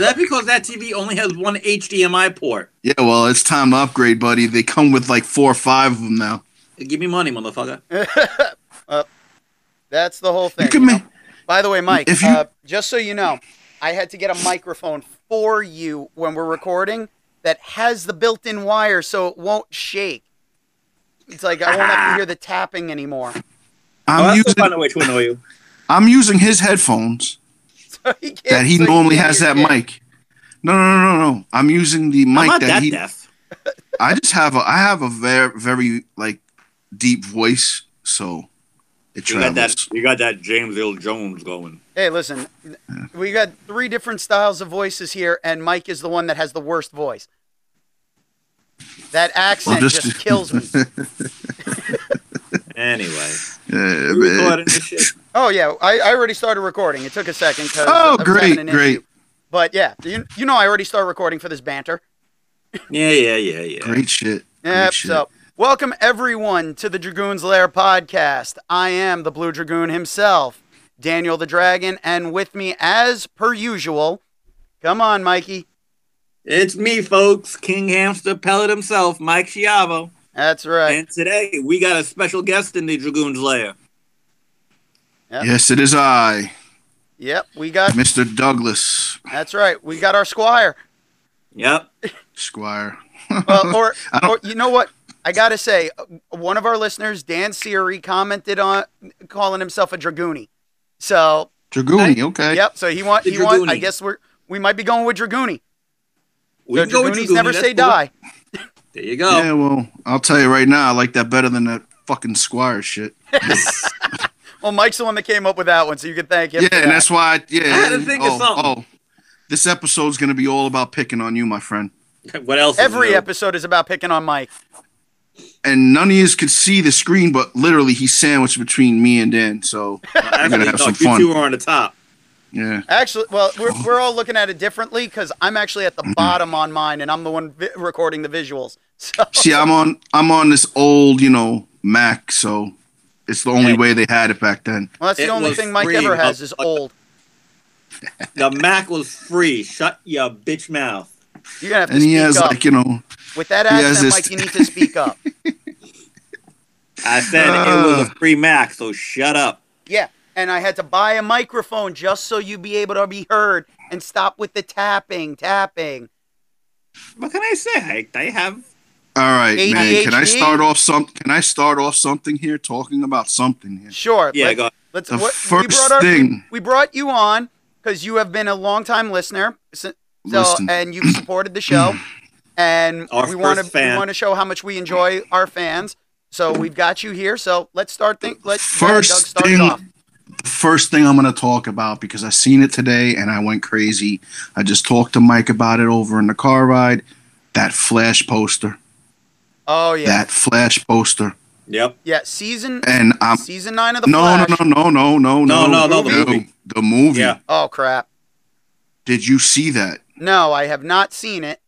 Yeah, that's because that TV only has one HDMI port. Yeah, well, it's time to upgrade, buddy. They come with like four or five of them now. Give me money, motherfucker. Uh, that's the whole thing. You can you know? make By the way, Mike, If you- uh, just so you know, I had to get a microphone for you when we're recording that has the built-in wire so it won't shake. It's like I won't have to hear the tapping anymore. Oh, I'm that's using a way to annoy you. I'm using his headphones So he can't- that he normally has that shit. mic. No, no, no, no, no. I'm using the I'm mic not that that he. deaf. I just have a I have a very very like deep voice, so it You got that. You got that James Earl Jones going. Hey, listen, we got three different styles of voices here, and Mike is the one that has the worst voice. That accent just- just kills me. Anyway, Yeah, we man. recording this shit. Oh yeah, I, I already started recording. It took a second because Oh, great, great. But yeah, you, you know I already started recording for this banter. Yeah, yeah, yeah, yeah. Great shit. Great Yep. shit. So welcome everyone to the Dragoon's Lair podcast. I am the Blue Dragoon himself, Daniel the Dragon, and with me as per usual. Come on, Mikey. It's me, folks. King Hamster Pellet himself, Mike Schiavo. That's right. And today we got a special guest in the Dragoon's Lair. Yes, it is I, Yep, we got. Mr. Douglas That's right. We got our squire. Yep. Squire. Well, or, or you know what? I gotta say, uh, one of our listeners, Dan Siri, commented on calling himself a dragoony. So, Dragooni, okay. yep. So he want The he want. I guess we're we might be going with dragoony. We So can go with dragoonies Dragoon, never say cool. die. There you go. Yeah, well, I'll tell you right now, I like that better than that fucking Squire shit. Well, Mike's the one that came up with that one, so you can thank him. Yeah, for and that. that's why, I, yeah. I had to think of oh, something. Oh, this episode's gonna be all about picking on you, my friend. What else? Every new? episode is about picking on Mike. And none of you could see the screen, but literally he's sandwiched between me and Dan. So I'm gonna have no, some you two are on the top. yeah. Actually, well, we're, we're all looking at it differently because I'm actually at the Mm-hmm. bottom on mine, and I'm the one vi- recording the visuals. So See, I'm on I'm on this old, you know, Mac, so it's the only Yeah. way they had it back then. well, that's the It only thing Mike free, ever has is old. The Mac was free. Shut your bitch mouth. You're gonna have to And he has up. like, you know, With that he accent, this- Mike, you need to speak up. I said it was a uh. free Mac, so shut up. Yeah, and I had to buy a microphone just so you'd be able to be heard and stop with the tapping, tapping. What can I say? I, I have. All right, man. Can I start off some can I start off something here talking about something here? Sure. Yeah, let, go. let's. The what, first we brought our, thing- we, we brought you on because you have been a longtime listener, so, so Listen. and you've supported the show, and Our we want to we want to show how much we enjoy our fans. So we've got you here. So let's start. Think. Let's First Doug, start it thing off. the first thing I'm going to talk about because I seen it today and I went crazy. I just talked to Mike about it over in the car ride. That flash poster, Oh yeah, that flash poster, Yep. yeah. Season and I'm season nine of the no, no, Flash. no, no, no, no, No, no, no, the no, movie. The movie. Yeah. Oh crap! Did you see that? No, I have not seen it.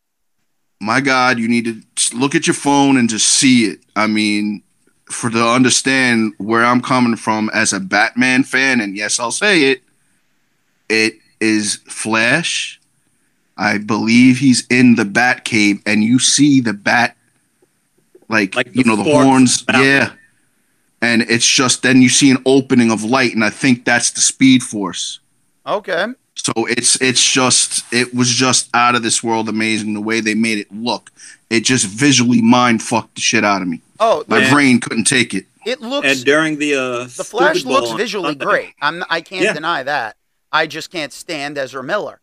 My God, you need to look at your phone and just see it. I mean, for to understand where I'm coming from as a Batman fan, and yes, I'll say it. It is Flash. I believe he's in the Bat Cave, and you see the bat, like, Like you know the horns, Batman. yeah. And it's just then you see an opening of light, and I think that's the Speed Force. Okay. So it's it's just it was just out of this world amazing the way they made it look. It just visually mind fucked the shit out of me. Oh, My Yeah. brain couldn't take it. it looks. And during the uh, the Flash Stupid looks visually great. I'm. I can't Yeah. deny that. I just can't stand Ezra Miller.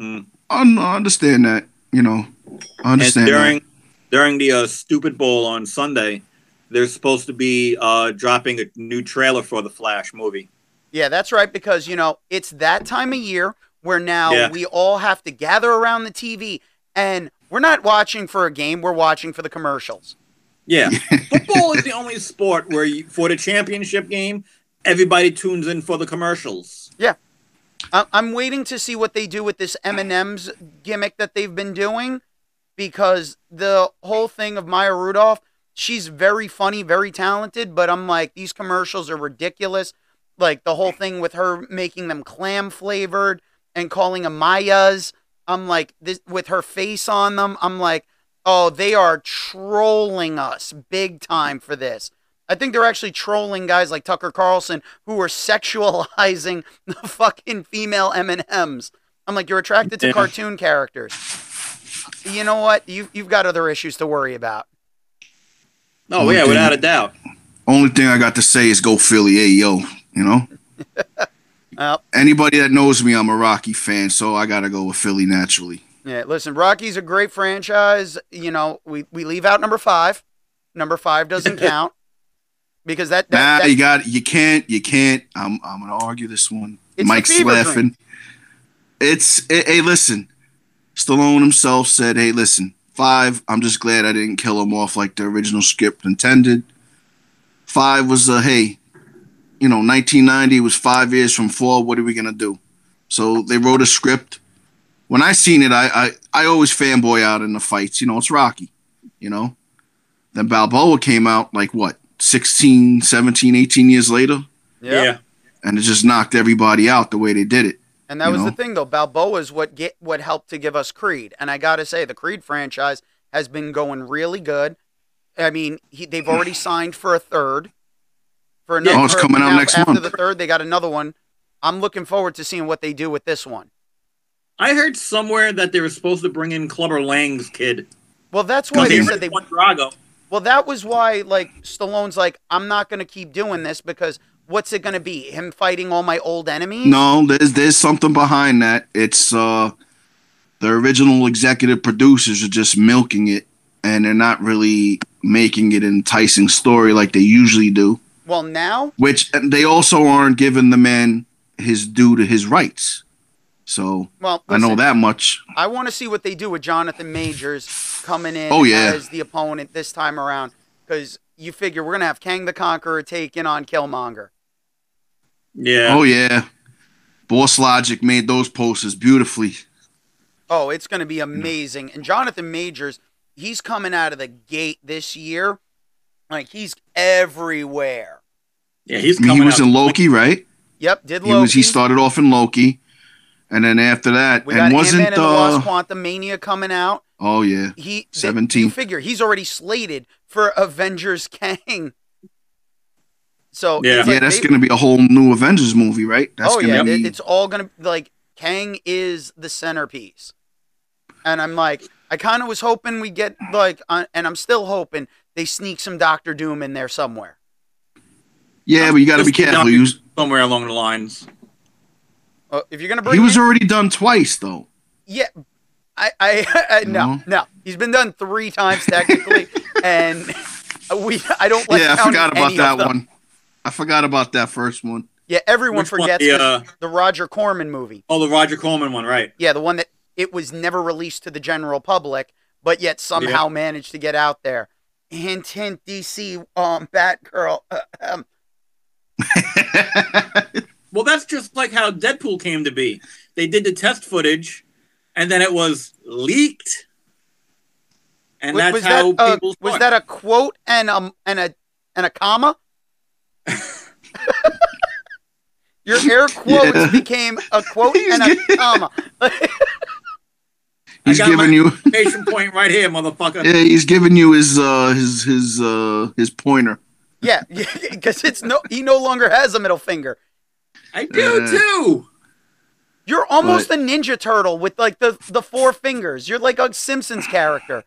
Mm. I I understand that, you know. I And understand during that. During the uh, Stupid Bowl on Sunday, they're supposed to be uh, dropping a new trailer for the Flash movie. Yeah, that's right. Because you know it's that time of year where now Yeah. we all have to gather around the TV, and we're not watching for a game. We're watching for the commercials. Yeah, football is the only sport where you, for the championship game, everybody tunes in for the commercials. I- I'm waiting to see what they do with this M&M's gimmick that they've been doing because the whole thing of Maya Rudolph, she's very funny, very talented, but I'm like these commercials are ridiculous. Like the whole thing with her making them clam flavored and calling them Mayas. I'm like this with her face on them. I'm like, oh, they are trolling us big time for this. I think they're actually trolling guys like Tucker Carlson who are sexualizing the fucking female M and M's. I'm like, you're attracted to cartoon characters. You know what? You you've got other issues to worry about. Oh Only yeah, thing- without a doubt. Only thing I got to say is go Philly, hey yo. You know, Well, anybody that knows me, I'm a Rocky fan, so I gotta go with Philly naturally. yeah. Listen, Rocky's a great franchise. You know, we we leave out number five. Number five doesn't count because that, that, Nah, that- you got you can't you can't. I'm I'm gonna argue this one. It's Mike's laughing. dream. It's hey, hey, listen. Stallone himself said, "Hey, listen, five. I'm just glad I didn't kill him off like the original script intended. Five was a hey, you know, 1990 was five years from four. What are we gonna do? So they wrote a script. When I seen it, I I, I always fanboy out in the fights. You know, it's Rocky. You know. Then Balboa came out like what 16, 17, 18 years later, yeah. Yeah. and it just knocked everybody out the way they did it. And that you was know? the thing, though. Balboa is what get what helped to give us Creed, and I gotta say, the Creed franchise has been going really good. I mean, he, they've already signed for a third. For another, Oh, it's coming out now next after month. the third, they got another one. I'm looking forward to seeing what they do with this one. I heard somewhere that they were supposed to bring in Clubber Lang's kid. Well, that's why they They said they. want Drago. Well, that was why, like Stallone's like, I'm not gonna keep doing this because what's it gonna be? Him fighting all my old enemies? No, there's there's something behind that. It's uh the original executive producers are just milking it and they're not really making it an enticing story like they usually do. Well, now Which they also aren't giving the man his due to his rights. So well, I know that much. I want to see what they do with Jonathan Majors coming in Oh, yeah. as the opponent this time around. Because you figure we're going to have Kang the Conqueror taking on Killmonger. Yeah. Oh yeah. Boss Logic made those posters beautifully. Oh, it's going to be amazing. And Jonathan Majors, he's coming out of the gate this year. Like, he's everywhere. yeah, he's I mean, coming he was out. in Loki, right? Yep, did He Loki. was he started off in Loki. And then after that, we got and Ant-Man wasn't and the Lost uh Quantumania coming out. oh yeah. He, th- 17. You figure he's already slated for Avengers Kang. So Yeah. it's Yeah, like that's they- going to be a whole new Avengers movie, right? That's oh gonna yeah, be, it- it's all gonna like Kang is the centerpiece, and I'm like, I kind of was hoping we get like, uh, and I'm still hoping they sneak some Doctor Doom in there somewhere. yeah, but you got to be careful. down- He was, somewhere along the lines. Uh, if you're gonna bring, he was in- already done twice, though. yeah, I, I, I no, No? no, he's been done three times technically, and we, I don't like. yeah, I forgot about that one. I forgot about that first one. Yeah, everyone Which forgets The, the, uh, the Roger Corman movie. Oh, the Roger Corman one, right? Yeah, the one that it was never released to the general public, but yet somehow managed to get out there. Hint, hint, DC, um, Batgirl. um, Well, that's just like how Deadpool came to be. They did the test footage, and then it was leaked, and was, that's was how that uh, people. was saw it. that a quote and um and a and a comma? Your air quotes Yeah. became a quote He's and a getting- comma. he's got my- giving you, Patient point right here, motherfucker. yeah, he's giving you his uh his his uh his pointer. yeah, because it's no he no longer has a middle finger. I do Uh, too. You're almost a ninja turtle with like the the four fingers. You're like a Simpsons character.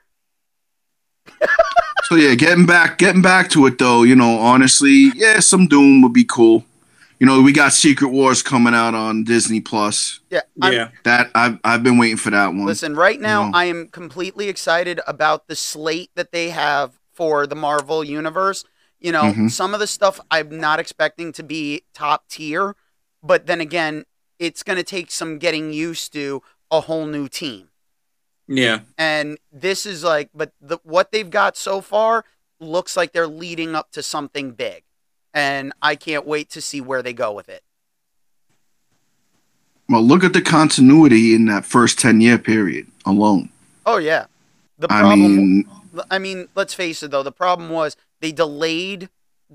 So yeah, getting back getting back to it though, you know, honestly, yeah, some Doom would be cool. You know, we got Secret Wars coming out on Disney Plus. Yeah, I'm- Yeah. That I've I've been waiting for that one. Listen, right now No. I am completely excited about the slate that they have for the Marvel universe. You know, Mhm. some of the stuff I'm not expecting to be top tier, but then again, it's going to take some getting used to a whole new team. Yeah. And this is like but the what they've got so far looks like they're leading up to something big. And I can't wait to see where they go with it. Well, look at the continuity in that first ten year period alone. Oh yeah. The I problem mean, I mean, let's face it though, the problem was they delayed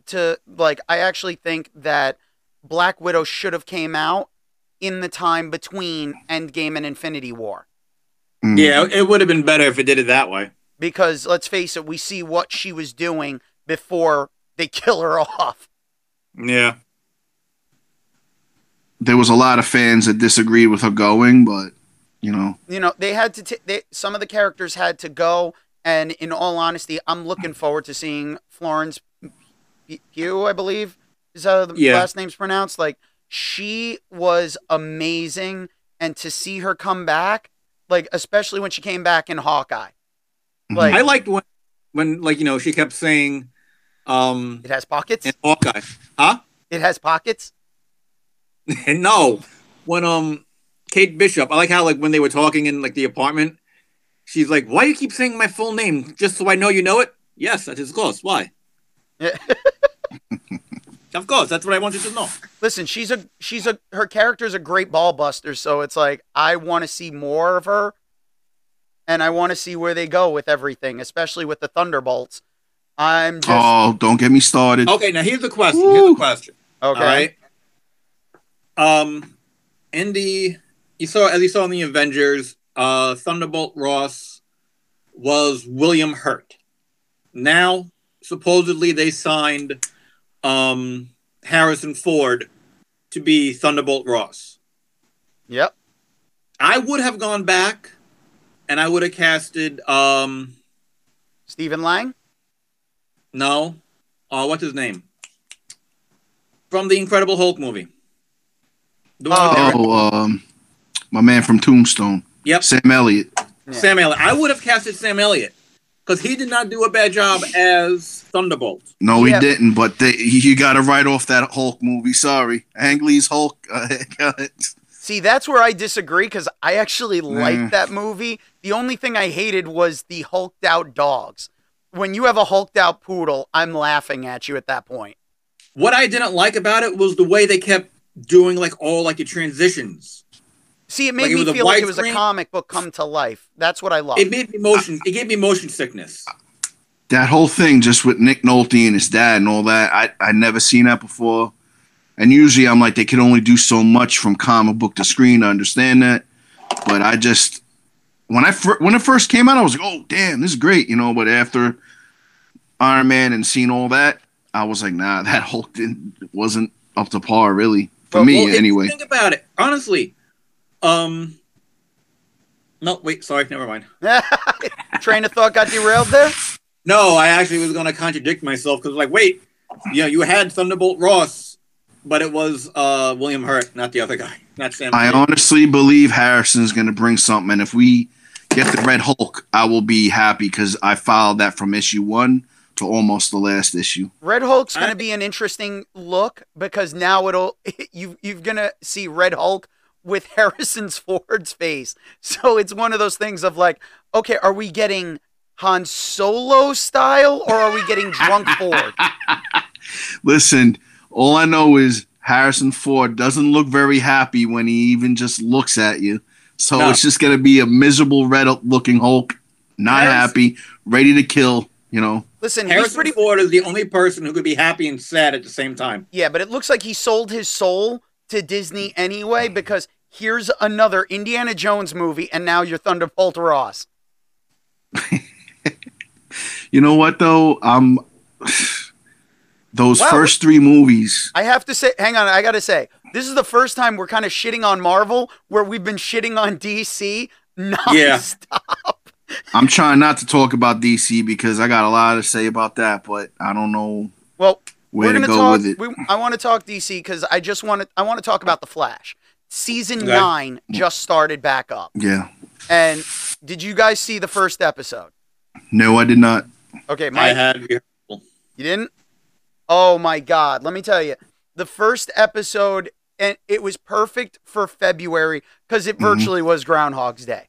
to like I actually think that Black Widow should have came out in the time between Endgame and Infinity War. Mm. Yeah, it would have been better if it did it that way. Because let's face it, we see what she was doing before they kill her off. Yeah. There was a lot of fans that disagreed with her going, but you know, You know, they had to. T- they, some of the characters had to go, and in all honesty, I'm looking forward to seeing Florence P- Pugh, I believe is how the Yeah. last name's pronounced. Like she was amazing, and to see her come back, like especially when she came back in Hawkeye, Mhm. like I liked when, when like you know she kept saying, um, it has pockets. in Hawkeye, huh? It has pockets. no, when um Kate Bishop, I like how like when they were talking in like the apartment, she's like, "Why do you keep saying my full name just so I know you know it?" Yes, that is of course. Why? Yeah. Of course, that's what I wanted to know. Listen, she's a she's a her character's a great ball buster, so it's like I want to see more of her, and I want to see where they go with everything, especially with the Thunderbolts. I'm just oh, don't get me started. Okay, now here's the question. Here's the question. okay. All right. Um, in the you saw as you saw in the Avengers, uh, Thunderbolt Ross was William Hurt. Now, supposedly, they signed um Harrison Ford to be Thunderbolt Ross. Yep. I would have gone back, and I would have casted um Stephen Lang. no, uh, what's his name from the Incredible Hulk movie. The one with Oh, um, my man from Tombstone. Yep. Sam Elliott. Yeah. Sam Elliott. I would have casted Sam Elliott because he did not do a bad job as Thunderbolt. No, Yeah. he didn't. But they, you got to write off that Hulk movie. Sorry, Ang Lee's Hulk. See, that's where I disagree because I actually liked Mm. that movie. The only thing I hated was the hulked out dogs. When you have a hulked out poodle, I'm laughing at you at that point. What I didn't like about it was the way they kept doing like all like the transitions. See, it made it me was a feel like it was a comic book come to life. That's what I love. It made me motion. It gave me motion sickness. that whole thing just with Nick Nolte and his dad and all that. I I never seen that before. And usually I'm like they can only do so much from comic book to screen I understand that. But I just when I fir- when it first came out, I was like, oh damn, this is great, you know. But after Iron Man and seeing all that, I was like, nah, that Hulk didn't, wasn't up to par really for Well, me well, anyway. think about it honestly. Um. No, wait. Sorry, never mind. Train of thought got derailed there. No, I actually was going to contradict myself because, like, wait, yeah, you had Thunderbolt Ross, but it was uh, William Hurt, not the other guy, not Sam. I Elliott. honestly believe Harrison's going to bring something. And if we get the Red Hulk, I will be happy because I followed that from issue one to almost the last issue. Red Hulk's going to be an interesting look because now it'll you you're going to see Red Hulk with Harrison's Ford's face. So it's one of those things of like, okay, are we getting Han Solo style or are we getting drunk Ford? Listen, all I know is Harrison Ford doesn't look very happy when he even just looks at you. So No. it's just going to be a miserable red looking Hulk, not Harrison- happy, ready to kill, you know. Listen, he's Harrison pretty Ford is the only person who could be happy and sad at the same time. Yeah, but it looks like he sold his soul to Disney anyway because here's another Indiana Jones movie and now you're Thunderbolt Ross. You know what though? Um those Wow. first 3 movies I have to say, hang on, I got to say, this is the first time we're kind of shitting on Marvel where we've been shitting on DC nonstop. I'm trying not to talk about DC because I got a lot to say about that, but I don't know Well, where we're gonna go talk. with it. We, I want to talk DC because I just want to. I want to talk about the Flash. Season Okay. nine just started back up, yeah. and did you guys see the first episode? No, I did not. Okay, I Mike, had you didn't. Oh my God! Let me tell you, the first episode, and it was perfect for February because it Mhm. virtually was Groundhog's Day.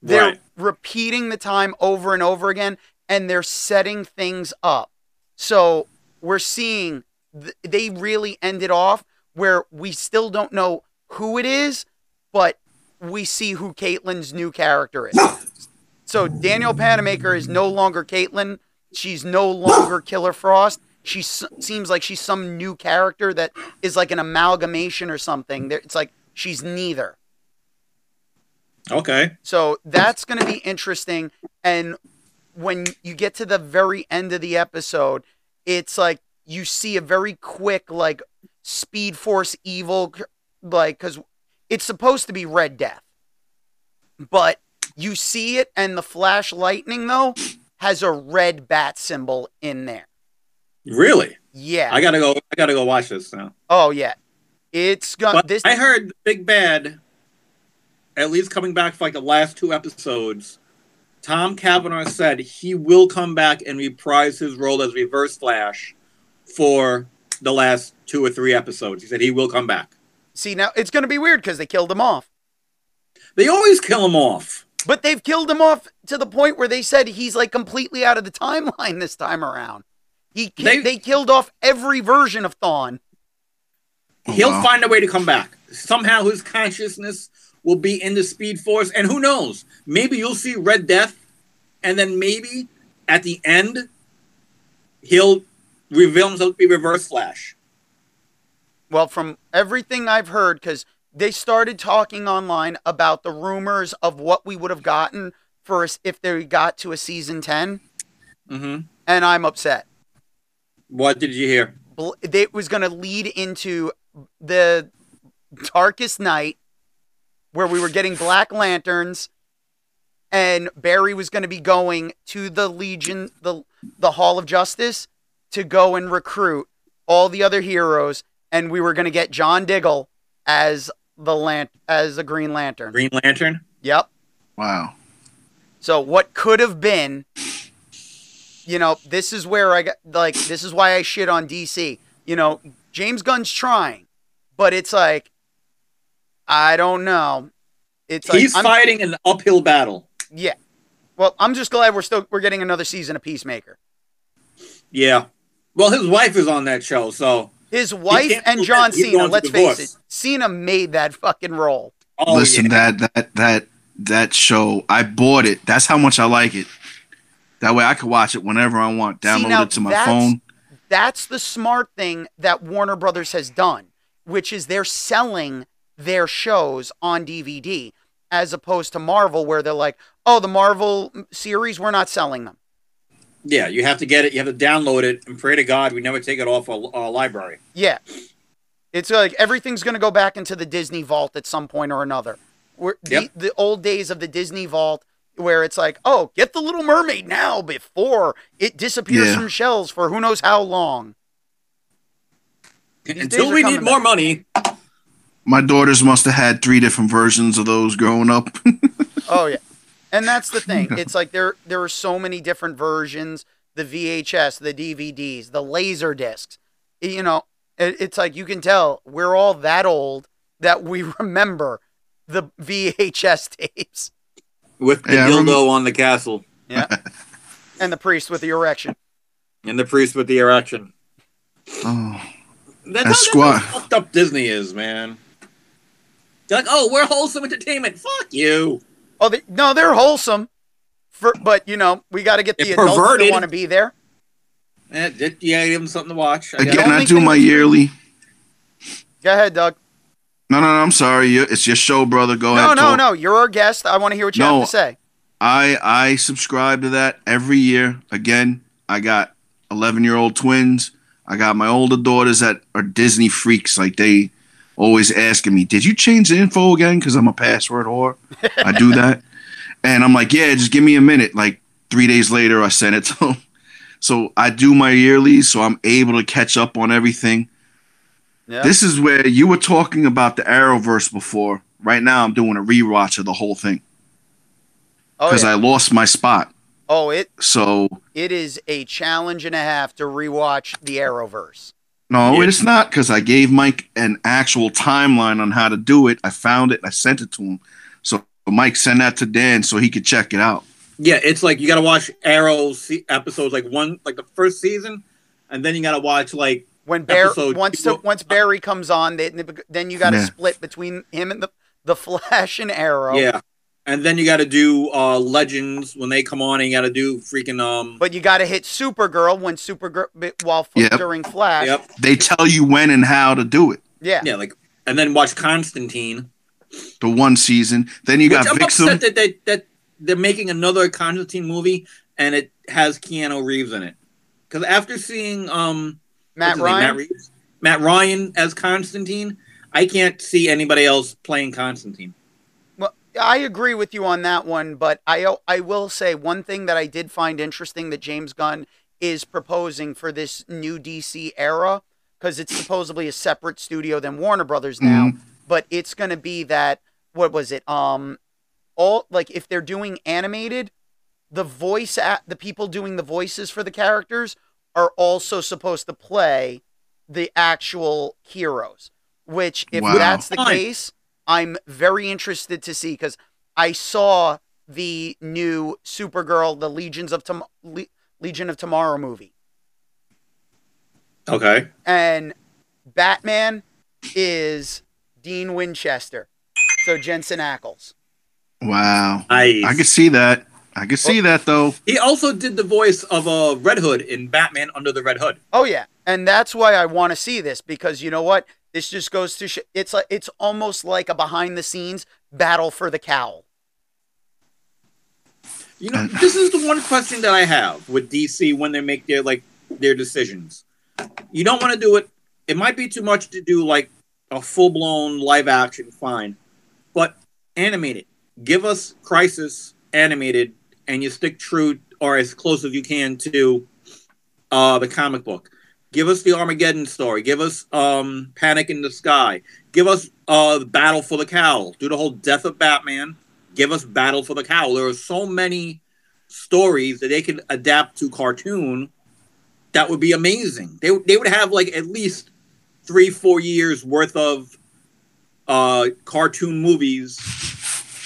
They're Right. repeating the time over and over again, and they're setting things up. So we're seeing th- they really ended off where we still don't know who it is, but we see who Caitlin's new character is. So Danielle Panabaker is no longer Caitlin. She's no longer Killer Frost. She s- seems like she's some new character that is like an amalgamation or something. There, it's like She's neither. Okay. So that's going to be interesting. And when you get to the very end of the episode, it's like you see a very quick, like, Speed Force evil, like, because it's supposed to be Red Death. But you see it, and the Flash Lightning, though, has a red bat symbol in there. Really? Yeah. I gotta go. I gotta go watch this now. oh, yeah. It's But this. I heard Big Bad, at least coming back for like the last two episodes. Tom Cavanagh said he will come back and reprise his role as Reverse Flash for the last two or three episodes. He said he will come back. see, now it's going to be weird because they killed him off. They always kill him off. But they've killed him off to the point where they said he's like completely out of the timeline this time around. He ki- They- they, killed off every version of Thawne. Oh, He'll wow. find a way to come back. Somehow his consciousness will be in the Speed Force, and who knows? Maybe you'll see Red Death, and then maybe at the end he'll reveal himself to be Reverse Flash. Well, from everything I've heard, because they started talking online about the rumors of what we would have gotten for us if they got to a season 10, hmm and I'm upset. What did you hear? It was going to lead into the darkest night where we were getting Black Lanterns, and Barry was going to be going to the Legion, the the Hall of Justice, to go and recruit all the other heroes, and we were going to get John Diggle as the lant as a Green Lantern. Green Lantern? Yep. Wow. So what could have been, you know, this is where I got like this is why I shit on DC. You know, James Gunn's trying, but it's like I don't know. It's like He's I'm- fighting an uphill battle. Yeah. Well, I'm just glad we're still we're getting another season of Peacemaker. Yeah. Well, his wife is on that show, so. His wife and John Cena. Let's divorce. face it, Cena made that fucking role. Oh, Listen, yeah. that that that that show, I bought it. That's how much I like it. That way I can watch it whenever I want. Download now it to my that's- phone. That's the smart thing that Warner Brothers has done, which is they're selling their shows on DVD as opposed to Marvel, where they're like, oh, the Marvel series, we're not selling them. Yeah, you have to get it. You have to download it, and pray to God we never take it off a, a library. Yeah. It's like everything's going to go back into the Disney vault at some point or another. Where the, Yep. the old days of the Disney vault, where it's like, oh, get the Little Mermaid now before it disappears Yeah. from shelves for who knows how long. These Until we coming need more back. money. My daughters must have had three different versions of those growing up. Oh yeah, and that's the thing. It's like there there are so many different versions: the VHS, the DVDs, the laser discs. You know, it, it's like you can tell we're all that old that we remember the VHS tapes. With the Yeah, dildo remember- on the castle Yeah, and the priest with the erection. and the priest with the erection. oh, That's, That's how, squat. fucked up Disney is, man. They're like, oh, we're wholesome entertainment. Fuck you. Oh, they, no, they're wholesome. For, but you know, we got to get the They're adults that want to be there. Eh, it- yeah, give them something to watch. I again, guess. I do my yearly. Go ahead, Doug. No, no, no. I'm sorry. You- It's your show, brother. Go No, ahead. no, no, no. You're our guest. I want to hear what you No. have to say. I I subscribe to that every year. Again, I got 11 year old twins. I got my older daughters that are Disney freaks. Like they always asking me, "Did you change the info again?" Because I'm a password whore. I do that, and I'm like, "Yeah, just give me a minute." Like three days later, I sent it to them. So I do my yearly, so I'm able to catch up on everything. Yeah. This is where you were talking about the Arrowverse before. Right now, I'm doing a rewatch of the whole thing oh, because yeah. I lost my spot. oh, it So it is a challenge and a half to rewatch the Arrowverse. No, Yeah. it's not because I gave Mike an actual timeline on how to do it. I found it. I sent it to him. So Mike sent that to Dan so he could check it out. Yeah, it's like you got to watch Arrow se- episodes, like one, like the first season, and then you got to watch like When Barry Episode once two. to, once Barry comes on, they, then you got to Yeah. split between him and the the Flash and Arrow. yeah, and then you got to do uh Legends when they come on, and you got to do freaking um. But you got to hit Supergirl when Supergirl while Yep. during Flash. Yep. They tell you when and how to do it. Yeah. Yeah, like and then watch Constantine. The one season. Then you Which got I'm Vixen. upset that they that they're making another Constantine movie and it has Keanu Reeves in it. Because after seeing um Matt what's his name? Ryan. Matt, Reeves? Matt Ryan as Constantine, I can't see anybody else playing Constantine. Well, I agree with you on that one, but I I will say one thing that I did find interesting that James Gunn is proposing for this new DC era because it's supposedly a separate studio than Warner Brothers now, Mhm. but it's going to be that what was it? Um all like if they're doing animated, the voice at the people doing the voices for the characters are also supposed to play the actual heroes. Which, if Wow. that's the Fine. case, I'm very interested to see because I saw the new Supergirl, the Legions of Tom- Le- Legion of Tomorrow movie, Okay. and Batman is Dean Winchester, so Jensen Ackles. Wow. Nice. I can see that. I can see that though. He also did the voice of uh, Red Hood in Batman Under the Red Hood. Oh yeah, and that's why I want to see this because you know what? This just goes to sh- it's like it's almost like a behind the scenes battle for the cowl. You know, this is the one question that I have with DC when they make their like their decisions. You don't want to do it. It might be too much to do like a full blown live action, fine, but animated. Give us Crisis animated, and you stick true or as close as you can to uh, the comic book. Give us the Armageddon story. Give us um, Panic in the Sky. Give us uh, Battle for the Cowl. Do the whole Death of Batman give us Battle for the Cowl. There are so many stories that they could adapt to cartoon that would be amazing. They, they would have like at least three, four years worth of uh, cartoon movies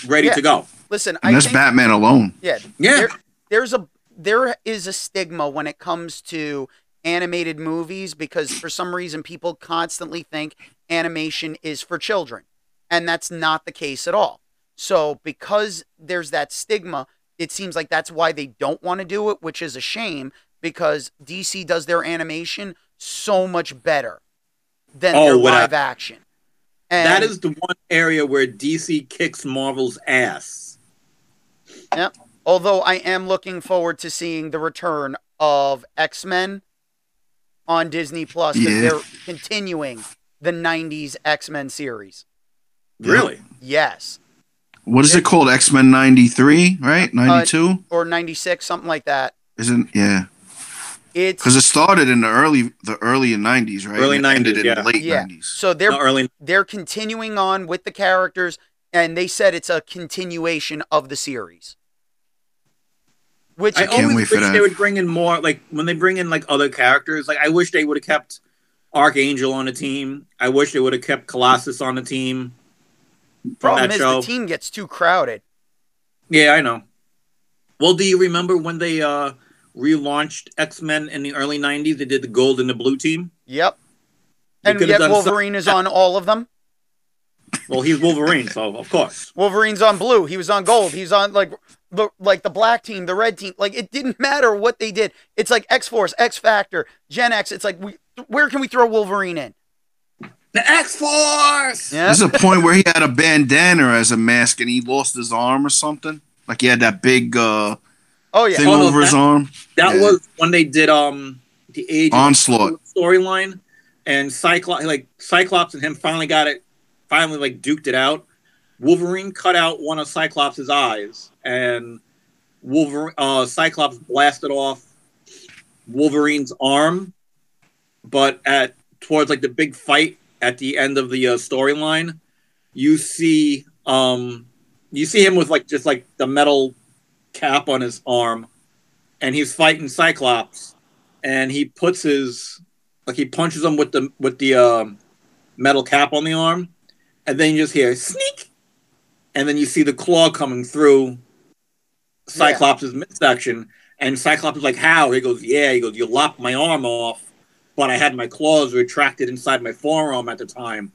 ready Yeah. to go. Listen, And I that's think, Batman alone. yeah, Yeah. there, there's a there is a stigma when it comes to animated movies because for some reason people constantly think animation is for children and that's not the case at all so because there's that stigma it seems like that's why they don't want to do it which is a shame because dc does their animation so much better than Oh, their live action and that is the one area where DC kicks Marvel's ass. Yeah. Although I am looking forward to seeing the return of X Men on Disney Plus because Yeah. they're continuing the '90s X Men series. Really? Yes, What is it called? X Men '93, right? Uh, '92, or '96, something like that. isn't? Yeah, It's because it started in the early, the early '90s, right? Early And it ended 90s, in yeah. late Yeah. '90s. so they're No, early. they're continuing on with the characters, and they said it's a continuation of the series. Which I can't always wish they would bring in more. Like when they bring in like other characters. Like I wish they would have kept Archangel on the team. I wish they would have kept Colossus on the team problem that is show. the team gets too crowded. Yeah, I know. Well, do you remember when they uh relaunched X Men in the early '90s? They did the gold and the blue team. Yep. They And yet done Wolverine is on all of them. Well, he's Wolverine, so of course. Wolverine's on blue. He was on gold. He's on like the like the black team, the red team. Like it didn't matter what they did. It's like X Force, X Factor, Gen X. It's like we where can we throw Wolverine in? The X Force. Yeah. There's a point where he had a bandana as a mask and he lost his arm or something. Like he had that big uh, Oh yeah. thing Oh, no, over his that- arm. That Yeah. was when they did um the age Onslaught. storyline, and Cyclops like Cyclops and him finally got it, finally like duked it out. Wolverine cut out one of Cyclops' eyes, and Wolverine uh, Cyclops blasted off Wolverine's arm. But at towards like the big fight at the end of the uh, storyline, you see um you see him with like just like the metal cap on his arm, and he's fighting Cyclops, and he puts his like he punches him with the with the um, metal cap on the arm, and then you just hear sneak, and then you see the claw coming through Cyclops' midsection, and Cyclops is like, "How?" He goes, "Yeah." He goes, "You lopped my arm off, but I had my claws retracted inside my forearm at the time,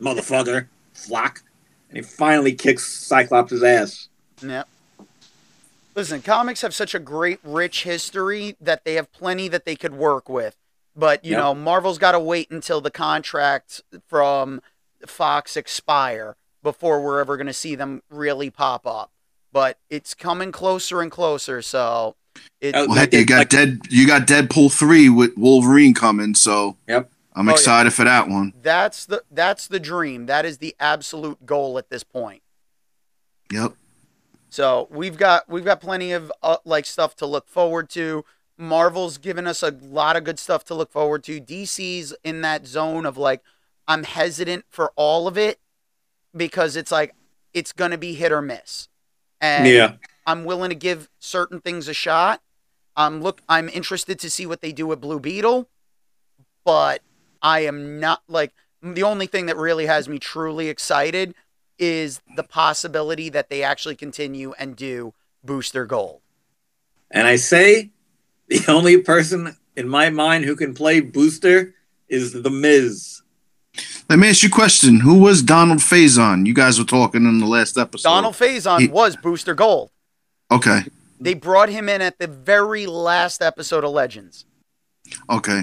motherfucker." Flock, and he finally kicks Cyclops' ass. Yeah. Listen, comics have such a great, rich history that they have plenty that they could work with. But you Yep. know, Marvel's got to wait until the contract from Fox expire before we're ever going to see them really pop up. But it's coming closer and closer, so it, Oh, Well, Like heck, you got like- dead. You got Deadpool three with Wolverine coming, so Yep. I'm Oh, yeah. excited for that one. that's the that's the dream. That is the absolute goal at this point. Yep. So we've got we've got plenty of uh, like stuff to look forward to. Marvel's given us a lot of good stuff to look forward to. DC's in that zone of like I'm hesitant for all of it because it's like it's gonna be hit or miss, and yeah. I'm willing to give certain things a shot. I'm look I'm interested to see what they do with Blue Beetle, but I am not like the only thing that really has me truly excited is the possibility that they actually continue and do Booster Gold. And I say the only person in my mind who can play Booster is The Miz. Let me ask you a question. Who was Donald Faison? You guys were talking in the last episode. Donald Faison He- was Booster Gold. Okay. They brought him in at the very last episode of Legends. Okay.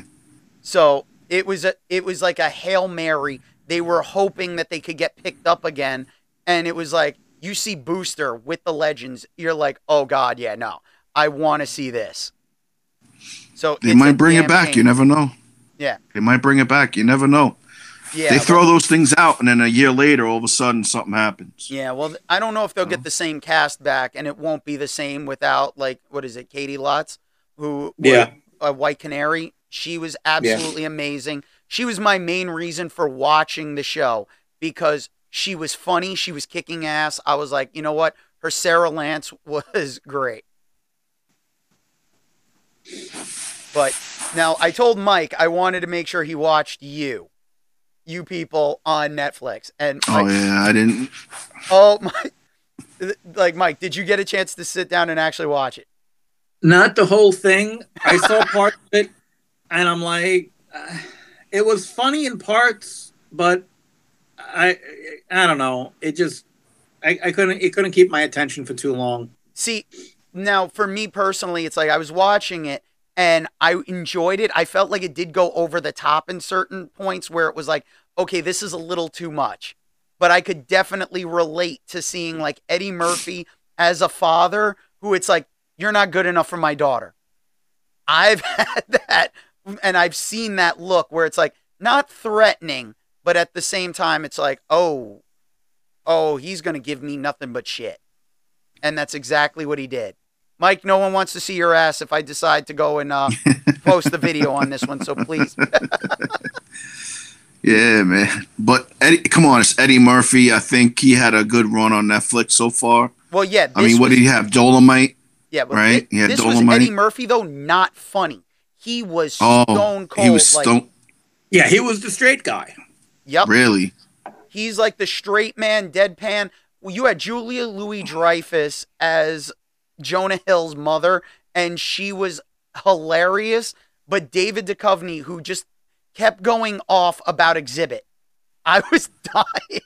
So it was a it was like a hail mary. They were hoping that they could get picked up again, and it was like you see Booster with the Legends, you're like, oh god, yeah, no, I want to see this. So They might bring it back. shame. You never know. Yeah. They might bring it back. You never know. Yeah, they throw well, those things out, and then a year later, all of a sudden, something happens. Yeah, well, I don't know if they'll get oh. the same cast back, and it won't be the same without like what is it, Caity Lotz, who Yeah. a White Canary. She was absolutely amazing. She was my main reason for watching the show because she was funny. She was kicking ass. I was like, you know what? Her Sarah Lance was great. But now I told Mike I wanted to make sure he watched you, you people on Netflix. And Oh yeah, I didn't. oh my, like Mike, did you get a chance to sit down and actually watch it? Not the whole thing. I saw part of it, and I'm like, uh, it was funny in parts, but I, I don't know. It just, I, I couldn't, it couldn't keep my attention for too long. See, now for me personally, it's like I was watching it and I enjoyed it. I felt like it did go over the top in certain points where it was like, okay, this is a little too much. But I could definitely relate to seeing like Eddie Murphy as a father who it's like, you're not good enough for my daughter. I've had that and I've seen that look where it's like not threatening, but at the same time, it's like, oh, oh, he's going to give me nothing but shit. And that's exactly what he did. Mike, no one wants to see your ass if I decide to go and uh, post the video on this one. So please. Yeah, man. But Eddie, come on, it's Eddie Murphy. I think he had a good run on Netflix so far. Well, yeah. This I mean, what did he have? Dolomite. yeah, but right? thi- Yeah, this was Dolomite. Eddie Murphy, though, not funny. He was Oh, stone cold. he was like, stone. Yeah, he was the straight guy. Yep. Really? He's like the straight man, deadpan. Well, you had Julia Louis Dreyfus as Jonah Hill's mother, and she was hilarious. But David Duchovny, who just kept going off about Xzibit, I was dying.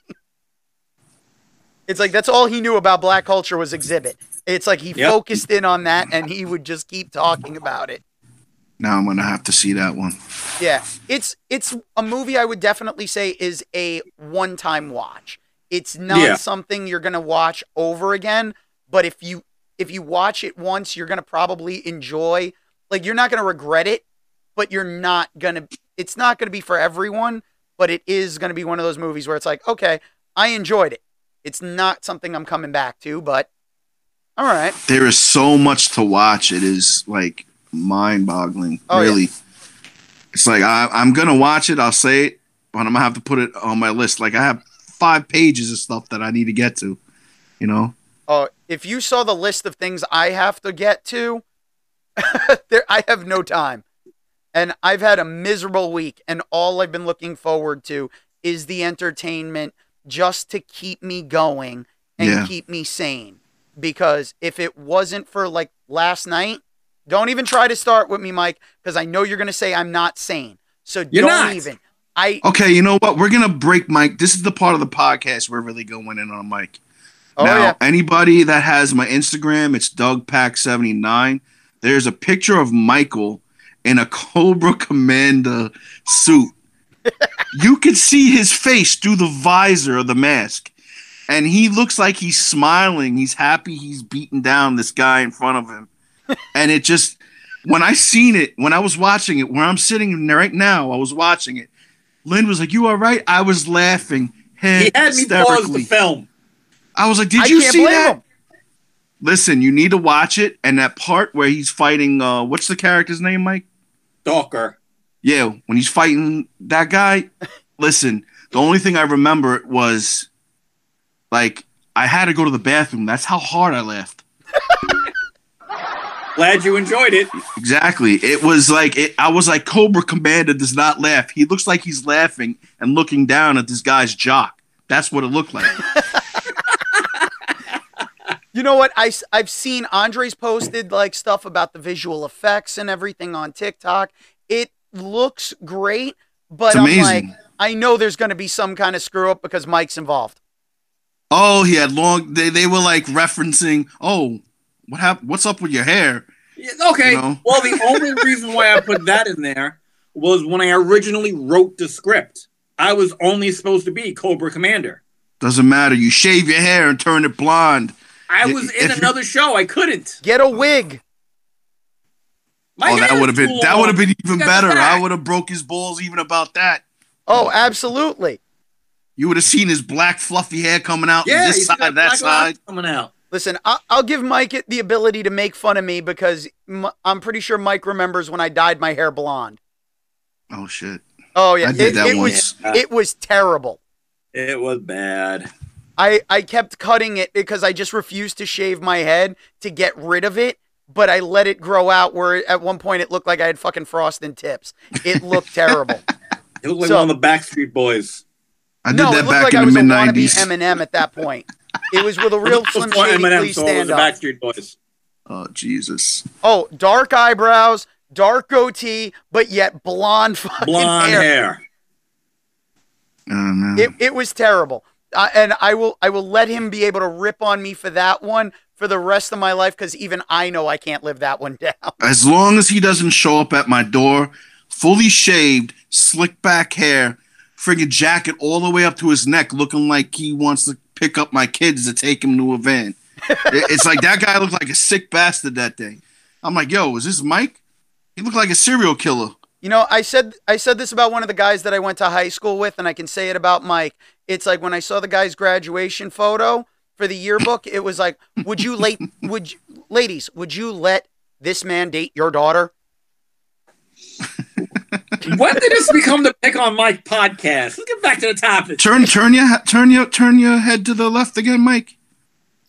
It's like that's all he knew about black culture was Xzibit. It's like he Yep. focused in on that, and he would just keep talking about it. Now I'm gonna have to see that one. Yeah, it's it's a movie I would definitely say is a one-time watch. It's not Yeah. something you're gonna watch over again, but if you if you watch it once, you're gonna probably enjoy. Like you're not gonna regret it, but you're not gonna. It's not gonna be for everyone, but it is gonna be one of those movies where it's like, okay, I enjoyed it. It's not something I'm coming back to, but all right. There is so much to watch. It is like mind-boggling. Oh, yeah. really. It's like I, I'm gonna watch it. I'll say it, but I'm gonna have to put it on my list. Like I have five pages of stuff that I need to get to. You know. Oh, if you saw the list of things I have to get to, there I have no time. And I've had a miserable week and all I've been looking forward to is the entertainment just to keep me going and Yeah. keep me sane. Because if it wasn't for like last night, don't even try to start with me, Mike, because I know you're gonna say I'm not sane. So You're don't not. even. I Okay, you know what? We're gonna break Mike. This is the part of the podcast we're really going in on Mike. Oh now, yeah. anybody that has my Instagram, it's Doug Pack 79. There's a picture of Michael in a Cobra Commander suit. you could see his face through the visor of the mask. And he looks like he's smiling. He's happy he's beating down this guy in front of him. and it just when I seen it, when I was watching it, where I'm sitting right now, I was watching it. Lynn was like, "You all right?" I was laughing He had me pause the film. I was like, "Did I you can't see blame that?" him. Listen, you need to watch it. And that part where he's fighting, uh, what's the character's name, Mike? Stalker. Yeah, when he's fighting that guy. listen, the only thing I remember was like I had to go to the bathroom. That's how hard I laughed. Glad you enjoyed it. Exactly. It was like it, I was like Cobra Commander does not laugh. He looks like he's laughing and looking down at this guy's jock. That's what it looked like. You know what? I, have seen Andres posted like stuff about the visual effects and everything on TikTok. It looks great, but It's I'm like, I know there's going to be some kind of screw up because Mike's involved. oh, he had long. They they were like referencing. Oh, what happened? What's up with your hair? Yeah, Okay. You know? Well, the only reason why I put that in there was when I originally wrote the script. I was only supposed to be Cobra Commander. Doesn't matter. You shave your hair and turn it blonde. I Y- was in you- another show. I couldn't. Get a wig. My oh, that would have been too that would have been even better. I would have broke his balls even about that. Oh, absolutely. You would have seen his black fluffy hair coming out Yeah, this he's side, got that black side. coming out. Listen, I- I'll give Mike the ability to make fun of me because I'm pretty sure Mike remembers when I dyed my hair blonde. Oh shit! Oh yeah, I did it, that it once. was it was terrible. It was bad. I I kept cutting it because I just refused to shave my head to get rid of it, but I let it grow out where at one point it looked like I had fucking frosting tips. It looked terrible. It looked like So- one of the Backstreet Boys. I did no, it that looked back like in I the was a mid wannabe nineties. Eminem at that point. It was with a real Slim Shady Eminem, please so it was stand the up. Backstreet Boys. Oh Jesus! Oh, dark eyebrows, dark goatee, but yet blonde fucking Blonde hair. hair. Oh man. It, it was terrible. Uh, and I will I will let him be able to rip on me for that one for the rest of my life because even I know I can't live that one down. as long as he doesn't show up at my door, fully shaved, slick back hair, friggin' jacket all the way up to his neck, looking like he wants to pick up my kids to take him to a van. It's like that guy looked like a sick bastard that day. I'm like, yo, is this Mike? He looked like a serial killer. You know, I said I said this about one of the guys that I went to high school with, and I can say it about Mike. It's like when I saw the guy's graduation photo for the yearbook, it was like, would you late would you, ladies, would you let this man date your daughter? when did this become the Pick on Mike podcast? Let's get back to the topic. Turn, turn your, turn your, turn your head to the left again, Mike.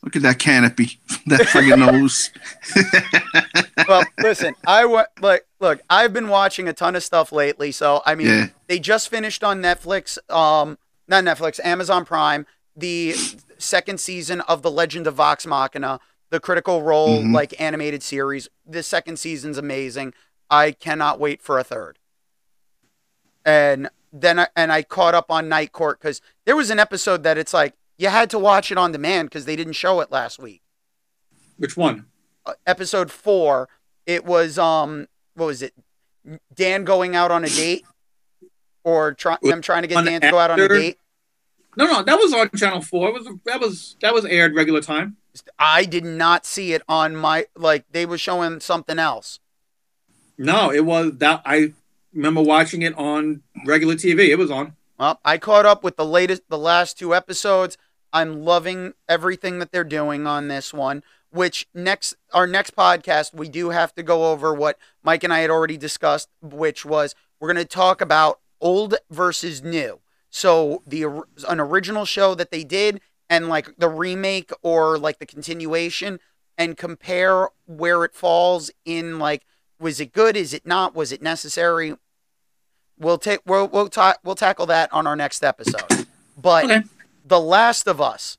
Look at that canopy, that friggin' nose. well, listen, I wa- like look, I've been watching a ton of stuff lately, so I mean, Yeah. they just finished on Netflix, um, not Netflix, Amazon Prime, the second season of The Legend of Vox Machina, the Critical Role Mhm. like animated series. The second season's amazing. I cannot wait for a third. And then I, and I caught up on Night Court because there was an episode that it's like you had to watch it on demand because they didn't show it last week Which one? uh, episode four, it was um, what was it? Dan going out on a date, or try, them trying to get On Dan to go out on a date. No, no, that was on Channel Four. It was that was that was aired regular time. I did not see it on my like they were showing something else. No, it was that I remember watching it on regular TV. It was on. Well, I caught up with the latest, the last two episodes. I'm loving everything that they're doing on this one. Which next, our next podcast, we do have to go over what Mike and I had already discussed, which was we're going to talk about old versus new. So the an original show that they did and like the remake or like the continuation and compare where it falls in like was it good is it not was it necessary we'll take we'll we'll, ta- we'll tackle that on our next episode but Okay. The last of us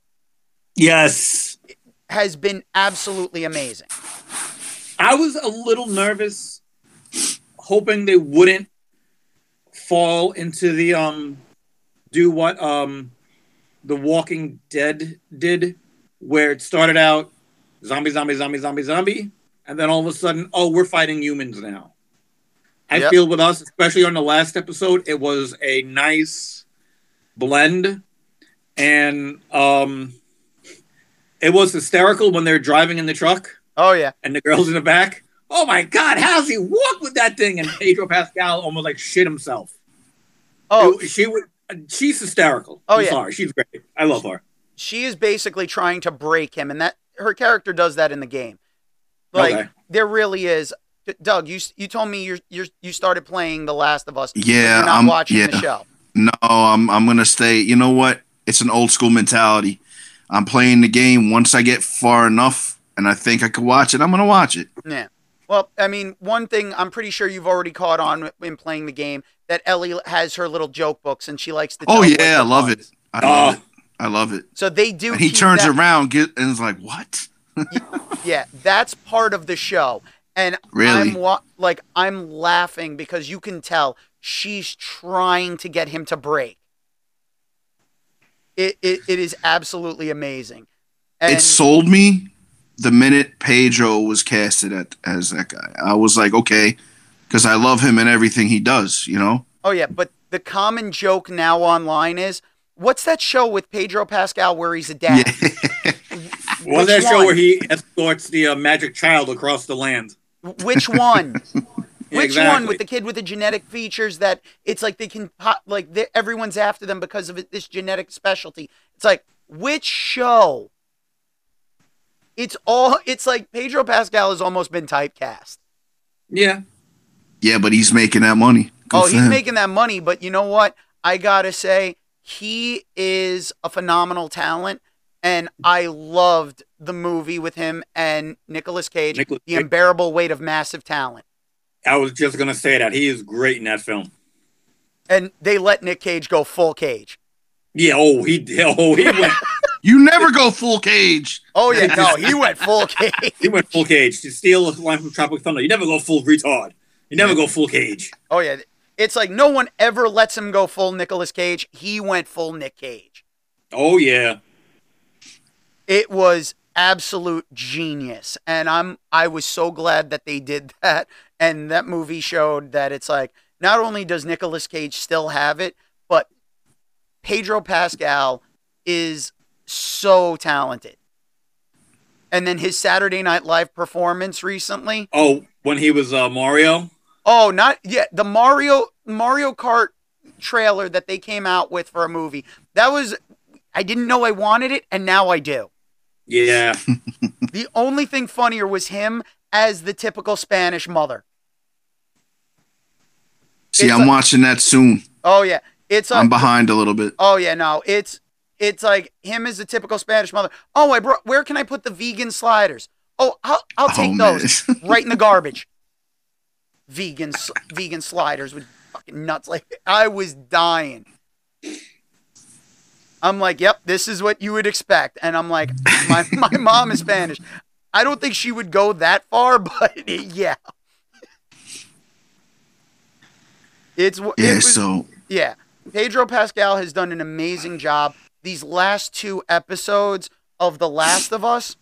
Yes, has been absolutely amazing I was a little nervous, hoping they wouldn't fall into the um, do what um, The Walking Dead did, where it started out zombie, zombie, zombie, zombie, zombie, and then all of a sudden, oh, we're fighting humans now. I Yep. feel with us, especially on the last episode, it was a nice blend, and um, it was hysterical when they're driving in the truck Oh yeah. and the girl's in the back. Oh my God, how's he walk with that thing? And Pedro Pascal almost like shit himself. Oh, It- she would. She's hysterical. Oh, I'm yeah. sorry, she's great. I love her. she is basically trying to break him, and that her character does that in the game. Like Okay. there really is. Doug, you you told me you you you started playing The Last of Us. Yeah, you're not I'm- watching the yeah. show. No, I'm I'm gonna stay. You know what? It's an old school mentality. I'm playing the game. Once I get far enough and I think I could watch it, I'm gonna watch it. Yeah. Well, I mean, one thing I'm pretty sure you've already caught on in playing the game that Ellie has her little joke books and she likes to. Oh tell what yeah, I love puns. it. I love Oh. it. I love it. So they do. And he turns that- around, get and is like, "What?" Yeah, that's part of the show, and Really? I'm wa- like I'm laughing because you can tell she's trying to get him to break. It it, it is absolutely amazing. And it sold me the minute Pedro was casted at, as that guy. I was like, okay, because I love him and everything he does. You know? oh yeah, but the common joke now online is, what's that show with Pedro Pascal where he's a dad? Yeah. Was Which that show where he escorts the uh, magic child across the land? Which one? Yeah, Which one with the kid with the genetic features that it's like they can pop, like they- everyone's after them because of this genetic specialty? It's like which show? It's all. It's like Pedro Pascal has almost been typecast. Yeah. yeah, but he's making that money. Good oh, he's him. making that money, but you know what? I gotta say he is a phenomenal talent, and I loved the movie with him and Nicolas Cage, Nicolas The Unbearable Weight of Massive Talent. I was just gonna say that he is great in that film. And they let Nick Cage go full cage. Yeah. Oh, he. Oh, he went. You never go full cage. Oh yeah, no, he went full cage. he went full cage. To steal a line from Tropic Thunder, you never go full retard. You never go full cage. Oh yeah, it's like no one ever lets him go full Nicolas Cage. He went full Nick Cage. Oh yeah. It was absolute genius, and I'm I was so glad that they did that. And that movie showed that it's like not only does Nicolas Cage still have it, but Pedro Pascal is so talented. And then his Saturday Night Live performance recently. Oh, when he was uh, Mario. Oh, not yet. the Mario Mario Kart trailer that they came out with for a movie. That was I didn't know I wanted it and now I do. Yeah. The only thing funnier was him as the typical Spanish mother. See, It's I'm like- watching that soon. Oh yeah. It's I'm behind a little bit. Oh yeah, no. It's it's like him as the typical Spanish mother. Oh, I brought where can I put the vegan sliders? Oh, I'll I'll take Oh, those right in the garbage. Vegan vegan sliders with fucking nuts like I was dying. I'm like, yep, this is what you would expect, and I'm like, my my mom is Spanish. I don't think she would go that far, but yeah, it's it Yeah, was- so yeah, Pedro Pascal has done an amazing job. These last two episodes of The Last of Us,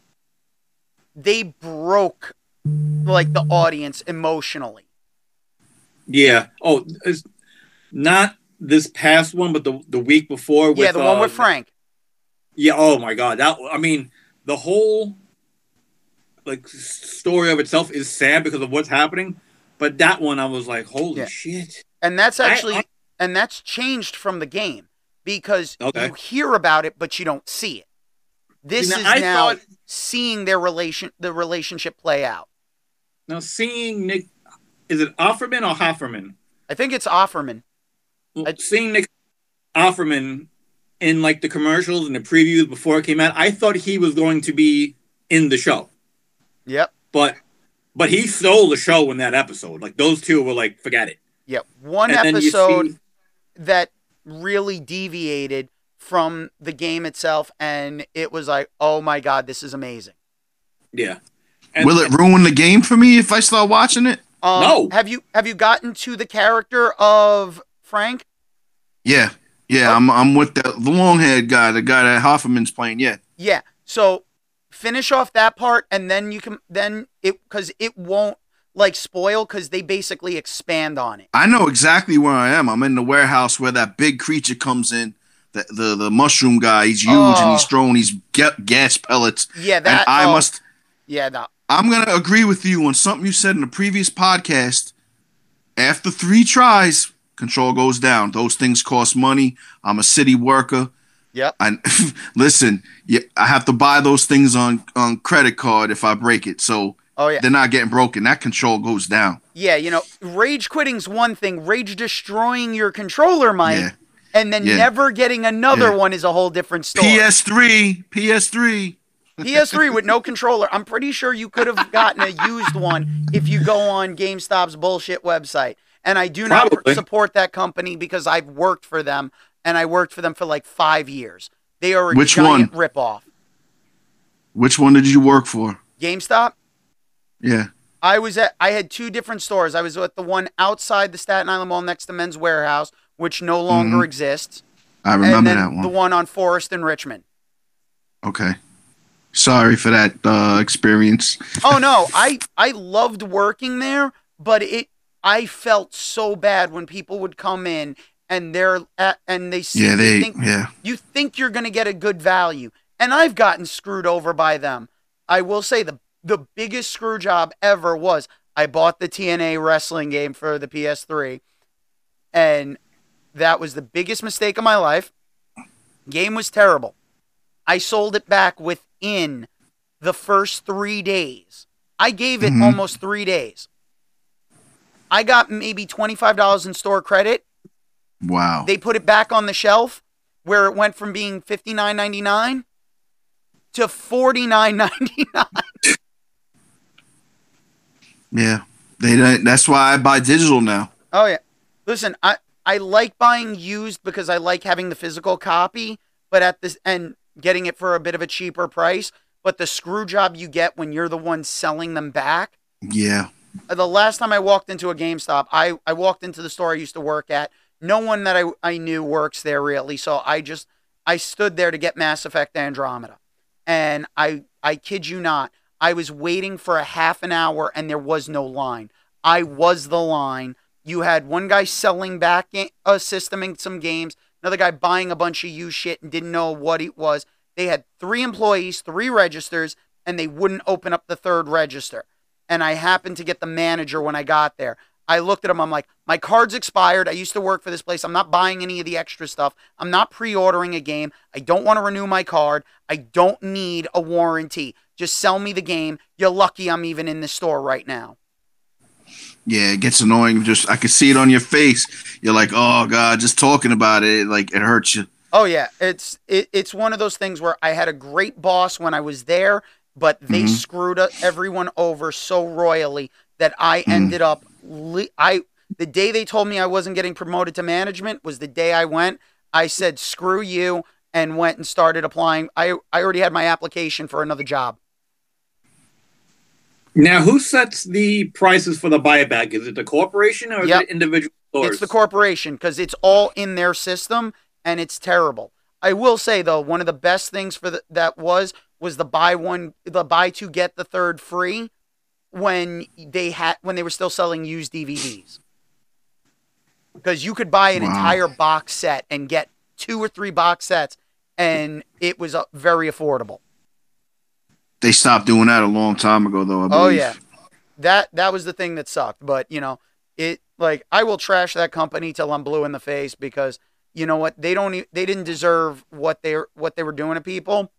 they broke like the audience emotionally. Yeah. Oh, it's not this past one, but the the week before. With, yeah, the one uh, with Frank. Yeah. Oh my God. That. I mean, the whole like story of itself is sad because of what's happening. But that one, I was like, holy Yeah. shit. And that's actually I- and that's changed from the game because Okay. you hear about it but you don't see it. This is now, I now thought- seeing their relation the relationship play out. Now seeing Nick, is it Offerman or Hofferman? I think it's Offerman. Well, I- seeing Nick Offerman in like the commercials and the previews before it came out, I thought he was going to be in the show, Yep. but but he stole the show in that episode. Like those two were like, forget it. Yep. One And episode see- that really deviated from the game itself and it was like oh my god this is amazing Yeah. And, will it ruin the game for me if I start watching it? um, No. have you have you gotten to the character of frank Yeah, yeah. Oh. I'm I'm with the the long haired guy, the guy that Hoffman's playing. Yeah, yeah so finish off that part and then you can then it because it won't like spoil because they basically expand on it. I know exactly where I am. I'm in the warehouse where that big creature comes in. The the, the mushroom guy. He's huge and he's Oh. throwing these ga- gas pellets. Yeah, that. And that. I oh, must. Yeah, no. I'm gonna agree with you on something you said in the previous podcast. After three tries, control goes down. Those things cost money. I'm a city worker. Yep. I listen. Yeah, I have to buy those things on on credit card if I break it. So Oh yeah. they're not getting broken. That control goes down. Yeah, you know, rage quitting's one thing. Rage destroying your controller, Mike, Yeah. and then Yeah. never getting another Yeah. one is a whole different story. PS3, PS3. PS3 with no controller. I'm pretty sure you could have gotten a used one if you go on GameStop's bullshit website. And I do not Probably. support that company because I've worked for them and I worked for them for like five years. They are a Which giant one? ripoff. Which one did you work for? GameStop. Yeah. I was at. I had two different stores. I was at the one outside the Staten Island Mall next to Men's Wearhouse, which no longer Mhm. exists, I remember that one. the one on Forest and Richmond. Okay. Sorry for that uh, experience. Oh no, I I loved working there, but it I felt so bad when people would come in and they're at, and they see Yeah, they. think Yeah. you think you're going to get a good value, and I've gotten screwed over by them. I will say the the biggest screw job ever was I bought the TNA wrestling game for the PS3, and that was the biggest mistake of my life. Game was terrible. I sold it back within the first three days. I gave it Mhm. almost three days. I got maybe $25 in store credit. Wow. They put it back on the shelf where it went from being $59.99 to $49.99. yeah. They. don't- That's why I buy digital now. Oh yeah. Listen, I I like buying used because I like having the physical copy, but at this and getting it for a bit of a cheaper price, but the screw job you get when you're the one selling them back. Yeah. The last time I walked into a GameStop, I I walked into the store I used to work at. No one that I I knew works there really, so I just I stood there to get Mass Effect Andromeda. And I I kid you not, I was waiting for a half an hour and there was no line. I was the line. You had one guy selling back a system and some games, another guy buying a bunch of used shit and didn't know what it was. They had three employees, three registers, and they wouldn't open up the third register. And I happened to get the manager when I got there. I looked at him. I'm like, my card's expired. I used to work for this place. I'm not buying any of the extra stuff. I'm not pre ordering a game. I don't want to renew my card. I don't need a warranty. Just sell me the game. You're lucky I'm even in the store right now. Yeah. It gets annoying. Just I can see it on your face. You're like, oh god, just talking about it, like it hurts you. Oh yeah, it's it, it's one of those things where I had a great boss when I was there, but they Mhm. screwed everyone over so royally that I Mm. ended up le- I the day they told me I wasn't getting promoted to management was the day I went. I said screw you and went and started applying. I I already had my application for another job. Now, who sets the prices for the buyback? Is it the corporation or is Yep. it individual stores? It's the corporation because it's all in their system and it's terrible. I will say though, one of the best things for the, that was was the buy one, the buy two get the third free when they had when they were still selling used DVDs. Because you could buy an Wow. entire box set and get two or three box sets, and it was uh, very affordable. They stopped doing that a long time ago, though. I Oh yeah, that that was the thing that sucked. But you know, it like I will trash that company till I'm blue in the face because you know what they don't they didn't deserve what they what they were doing to people.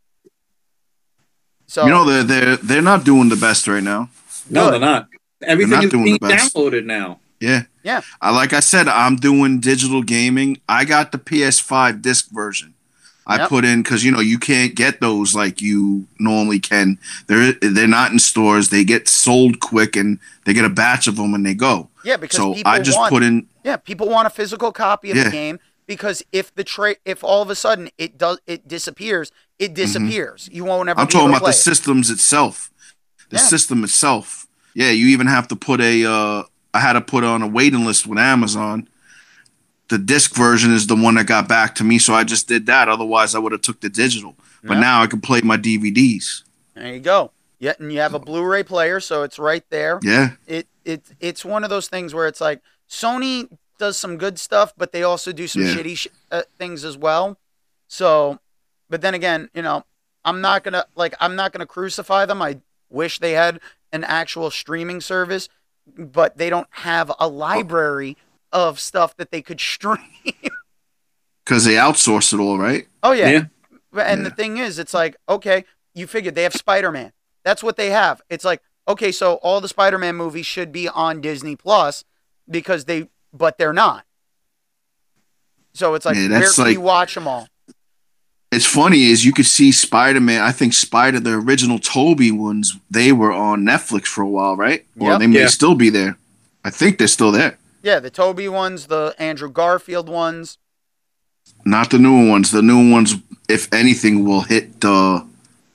So You know they're they're they're not doing the best right now. No, they're not. Everything not is doing being the best. downloaded now. Yeah. Yeah. I like I said, I'm doing digital gaming. I got the PS5 disc version. I Yep. put in because you know you can't get those like you normally can. They're they're not in stores. They get sold quick and they get a batch of them and they go. yeah, because So people I just want put in yeah people want a physical copy of Yeah. the game because if the tra- if all of a sudden it does it disappears it disappears you won't ever Mm-hmm. I'm be talking able to about play the it. systems itself. The Yeah. system itself. Yeah, you even have to put a. Uh, I had to put on a waiting list with Amazon. The disc version is the one that got back to me, so I just did that. Otherwise, I would have took the digital. But now I can play my DVDs. There you go. Yeah, and you have a Blu-ray player, so it's right there. Yeah. It it it's one of those things where it's like Sony does some good stuff, but they also do some Yeah. shitty sh- uh, things as well. So, but then again, you know, I'm not gonna like I'm not gonna crucify them. I wish they had an actual streaming service, but they don't have a library of stuff that they could stream. Because they outsource it all, right? oh yeah. Yeah. But- And the thing is, it's like, okay, you figured they have Spider Man. That's what they have. It's like, okay, so all the Spider Man movies should be on Disney Plus because they, but they're not. So it's like, Yeah, where that's can like- you watch them all? It's funny is you could see Spider Man. I think Spider, the original Tobey ones, they were on Netflix for a while, right? Or Yep. they may Yeah. still be there. I think they're still there. Yeah, the Tobey ones, the Andrew Garfield ones. Not the newer ones. The newer ones, if anything, will hit the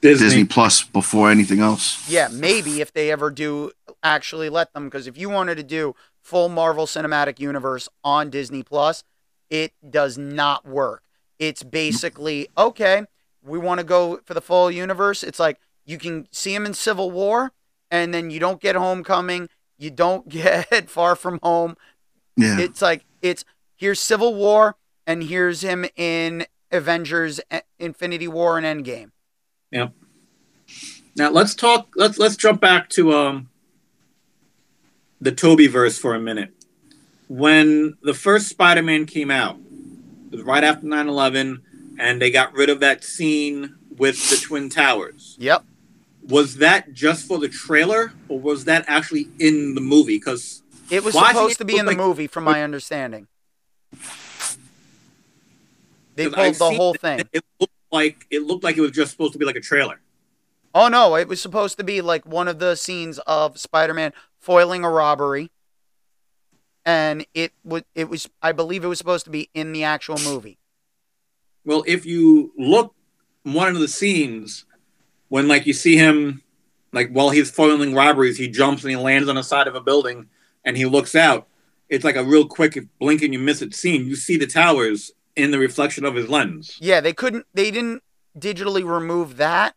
Disney. Disney Plus before anything else. Yeah, maybe if they ever do actually let them, because if you wanted to do full Marvel Cinematic Universe on Disney Plus, it does not work. It's basically okay. We want to go for the full universe. It's like you can see him in Civil War, and then you don't get Homecoming. You don't get Far From Home. Yeah. It's like it's here's Civil War, and here's him in Avengers, Infinity War, and Endgame. Yep. Now let's talk. Let's let's jump back to um the Tobey verse for a minute. When the first Spider-Man came out, it was right after 9-11, and they got rid of that scene with the Twin Towers. Yep. Was that just for the trailer, or was that actually in the movie? Because It was supposed it to be in the like- movie, from my understanding. They pulled I've the whole thing. It looked like it looked like it was just supposed to be like a trailer. Oh no, it was supposed to be like one of the scenes of Spider-Man foiling a robbery, and it was it was I believe it was supposed to be in the actual movie. Well, if you look one of the scenes when like you see him like while he's foiling robberies, he jumps and he lands on the side of a building and he looks out. It's like a real quick blink and you miss it scene. You see the towers in the reflection of his lens. Yeah, they couldn't they didn't digitally remove that,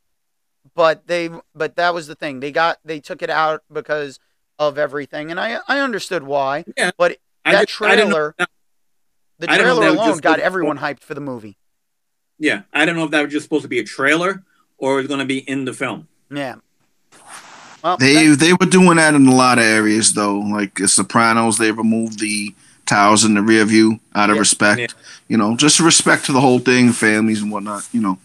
but they but that was the thing. They got they took it out because of everything, and I I understood why. Yeah. but that just- I didn't trailer, the I don't trailer alone just got everyone hyped for the movie. yeah, I don't know if that was just supposed to be a trailer or it was going to be in the film. Yeah. Well, They that- they were doing that in a lot of areas though. Like the Sopranos, they removed the towers in the rear view out of Yeah. respect. Yeah. You know, just respect to the whole thing, families and whatnot. You know.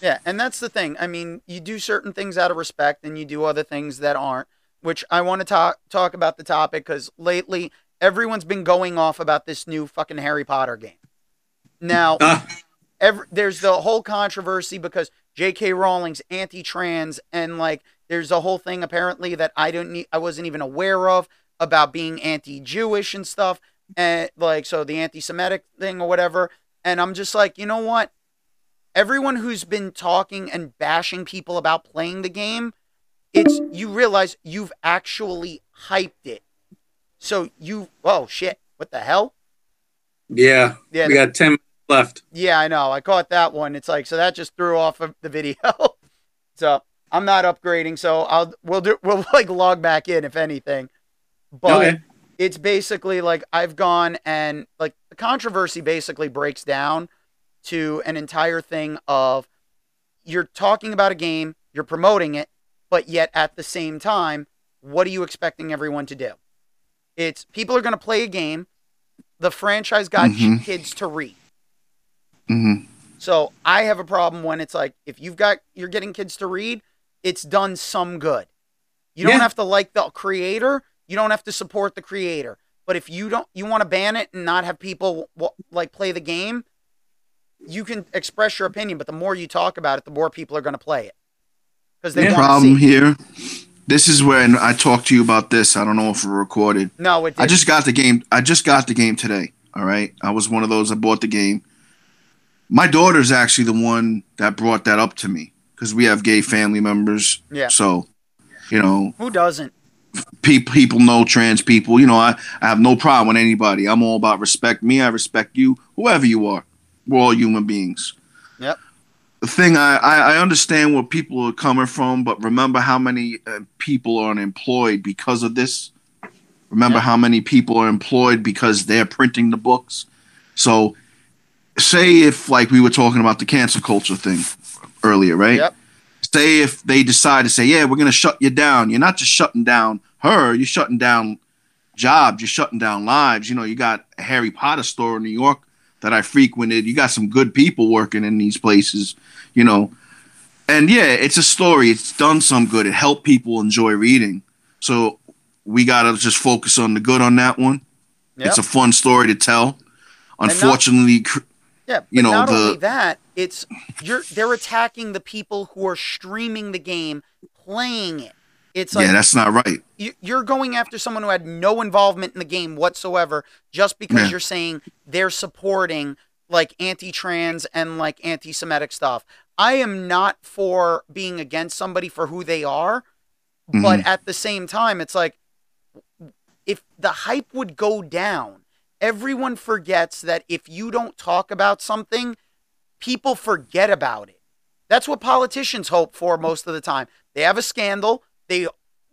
Yeah, and that's the thing. I mean, you do certain things out of respect, and you do other things that aren't. Which I want to talk talk about the topic because lately everyone's been going off about this new fucking Harry Potter game. Now, Ah, every, there's the whole controversy because J.K. Rowling's anti-trans, and like there's a whole thing apparently that I don't need, I wasn't even aware of about being anti-Jewish and stuff, and like so the anti-Semitic thing or whatever. And I'm just like, you know what? Everyone who's been talking and bashing people about playing the game, it's you realize you've actually hyped it. So you, oh shit, what the hell? yeah, Yeah, we got 10 left. Yeah, I know. I caught that one. It's like so that just threw off of the video. so I'm not upgrading. So I'll we'll do we'll like log back in if anything. But okay. it's basically like I've gone and like the controversy basically breaks down to an entire thing of you're talking about a game, you're promoting it, but yet at the same time, what are you expecting everyone to do? It's people are going to play a game. The franchise got Mhm. kids to read. hmm So I have a problem when it's like if you've got you're getting kids to read, it's done some good. You don't have to like the creator, you don't have to support the creator. But if you don't you want to ban it and not have people like play the game, you can express your opinion, but the more you talk about it, the more people are going to play it. They Yeah. Problem here. This is when I talked to you about this. I don't know if we recorded. No, it I didn't. just got the game. I just got the game today. All right. I was one of those. I bought the game. My daughter's actually the one that brought that up to me because we have gay family members. Yeah. So, you know, Who doesn't? pe- people know trans people. You know, I, I have no problem with anybody. I'm all about respect me. I respect you, whoever you are. We're all human beings. Yep. The thing I, I I understand where people are coming from, but remember how many uh, people are unemployed because of this. Remember Yeah. how many people are employed because they're printing the books. So, say if like we were talking about the cancel culture thing earlier, right? Yep. Say if they decide to say, "Yeah, we're going to shut you down," you're not just shutting down her; you're shutting down jobs, you're shutting down lives. You know, you got a Harry Potter store in New York that I frequented. You got some good people working in these places, you know. And yeah, it's a story. It's done some good. It helped people enjoy reading. So we got to just focus on the good on that one. Yep. It's a fun story to tell. Not- Unfortunately, cr- Yeah, you know, not the- only that, it's you're they're attacking the people who are streaming the game, playing it. It's like yeah, that's not right. you- you're going after someone who had no involvement in the game whatsoever just because Yeah. you're saying they're supporting like anti-trans and like anti-Semitic stuff. I am not for being against somebody for who they are, but Mhm. at the same time, it's like if the hype would go down, everyone forgets that if you don't talk about something, people forget about it. That's what politicians hope for most of the time. They have a scandal, they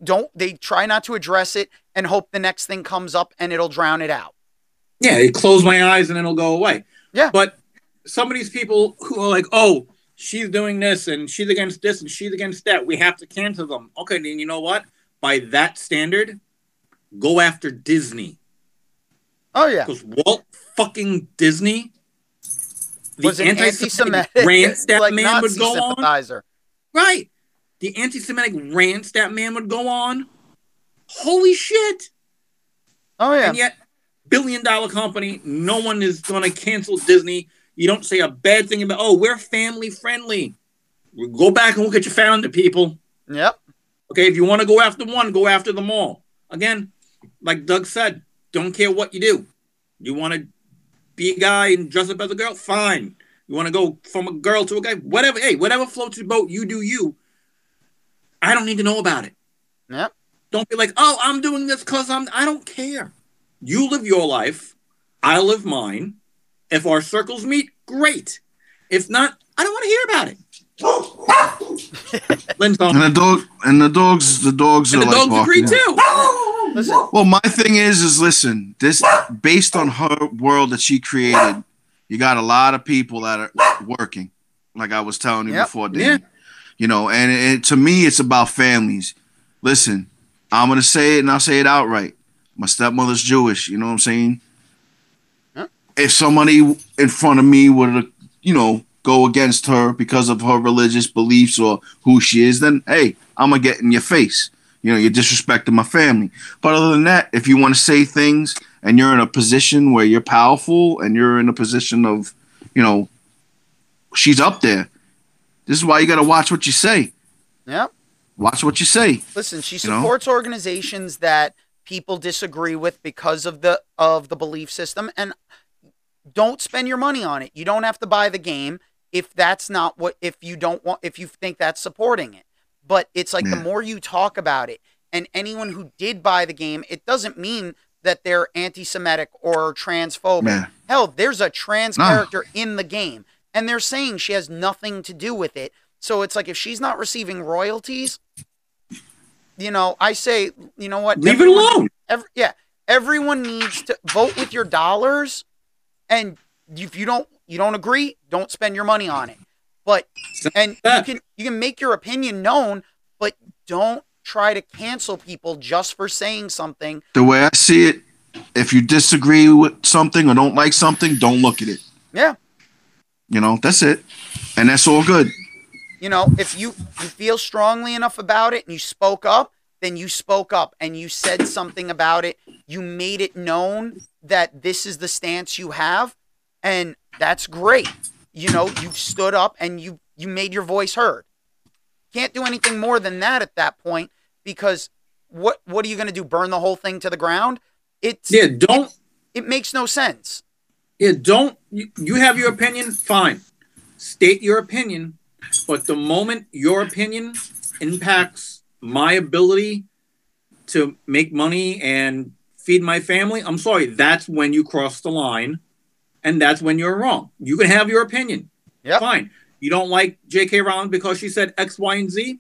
don't they try not to address it and hope the next thing comes up and it'll drown it out. Yeah, it close my eyes and it'll go away. Yeah. But some of these people who are like, oh, she's doing this and she's against this and she's against that, we have to cancel them. Okay, then you know what? By that standard, go after Disney. Oh yeah. Because Walt fucking Disney, the Was an anti-Semitic anti-Semitic rants that like man Nazi would go on. Right. The anti-Semitic rants that man would go on. Holy shit. Oh yeah. And yet, billion dollar company, no one is going to cancel Disney. You don't say a bad thing about, oh, we're family friendly. Go back and look at your founder, people. Yep. Okay, if you want to go after one, go after them all. Again, like Doug said, don't care what you do. You want to be a guy and dress up as a girl? Fine. You want to go from a girl to a guy? Whatever. Hey, whatever floats your boat, you do you. I don't need to know about it. Yep. Don't be like, oh, I'm doing this because I'm. I don't care. You live your life. I live mine. If our circles meet, great. If not, I don't want to hear about it. And the dog and the dogs the dogs And are the like dogs agree barking. too. Listen, Well, my thing is, is listen, this based on her world that she created, you got a lot of people that are working, like I was telling you Yep. before, Yeah. You know, and it, to me, it's about families. Listen, I'm gonna say it, and I'll say it outright. My stepmother's Jewish. You know what I'm saying? Yep. If somebody in front of me were to, you know, go against her because of her religious beliefs or who she is, then hey, I'm gonna get in your face. You know, you're disrespecting my family. But other than that, if you want to say things and you're in a position where you're powerful and you're in a position of, you know, she's up there. This is why you got to watch what you say. yep. Watch what you say. Listen, she You know? supports organizations that people disagree with because of the of the belief system and don't spend your money on it. You don't have to buy the game if that's not what if you don't want if you think that's supporting it. But it's like the more you talk about it and anyone who did buy the game, it doesn't mean that they're anti-Semitic or transphobic. Yeah. Hell, there's a trans No. character in the game, and they're saying she has nothing to do with it. So it's like if she's not receiving royalties, you know, I say, you know what? Leave it alone. Every, yeah, everyone needs to vote with your dollars, and if you don't, you don't agree, don't spend your money on it. But and you can you can make your opinion known, but don't try to cancel people just for saying something. The way I see it, if you disagree with something or don't like something, don't look at it. Yeah, You know, that's it. And that's all good. you know, if you you feel strongly enough about it and you spoke up, then you spoke up and you said something about it. You made it known that this is the stance you have, and that's great. You know, you've stood up and you you made your voice heard. Can't do anything more than that at that point because what what are you going to do? Burn the whole thing to the ground? It's Yeah, don't. it makes no sense. Yeah, don't. You, you have your opinion. Fine, state your opinion. But the moment your opinion impacts my ability to make money and feed my family, I'm sorry. That's when you cross the line, and that's when you're wrong. You can have your opinion. Yep. Fine. You don't like J.K. Rowling because she said X, Y, and Z?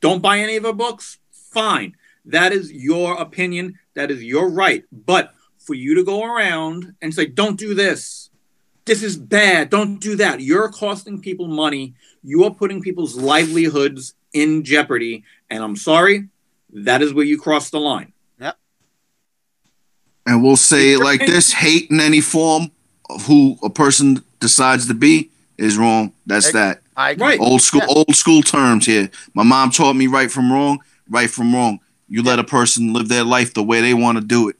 Don't buy any of her books? Fine. That is your opinion. That is your right. But for you to go around and say, don't do this, this is bad, don't do that, you're costing people money. You are putting people's livelihoods in jeopardy. And I'm sorry, that is where you cross the line. Yep. And we'll say it like this hate in any form of who a person decides to be is wrong. That's Ex- that. I agree. Right. Old school Yeah. old school terms here. My mom taught me right from wrong, right from wrong. You let a person live their life the way they want to do it.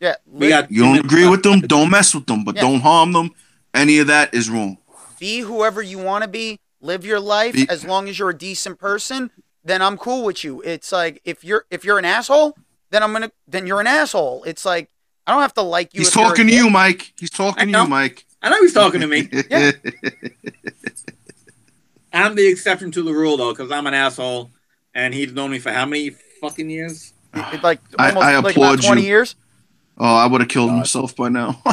Yeah. We got You don't agree with them, don't mess with them, but Yeah. don't harm them. Any of that is wrong. be whoever you want to be, live your life Be- as long as you're a decent person, then I'm cool with you. It's like if you're if you're an asshole, then I'm gonna then you're an asshole. It's like I don't have to like you. He's if you're a talking to you, Mike. He's talking to you, Mike. I know he's talking to me. Yeah. I'm the exception to the rule, though, because I'm an asshole. And he's known me for how many fucking years? It, like I- almost I like applaud about 20 you. years. Oh, I would have killed myself by now.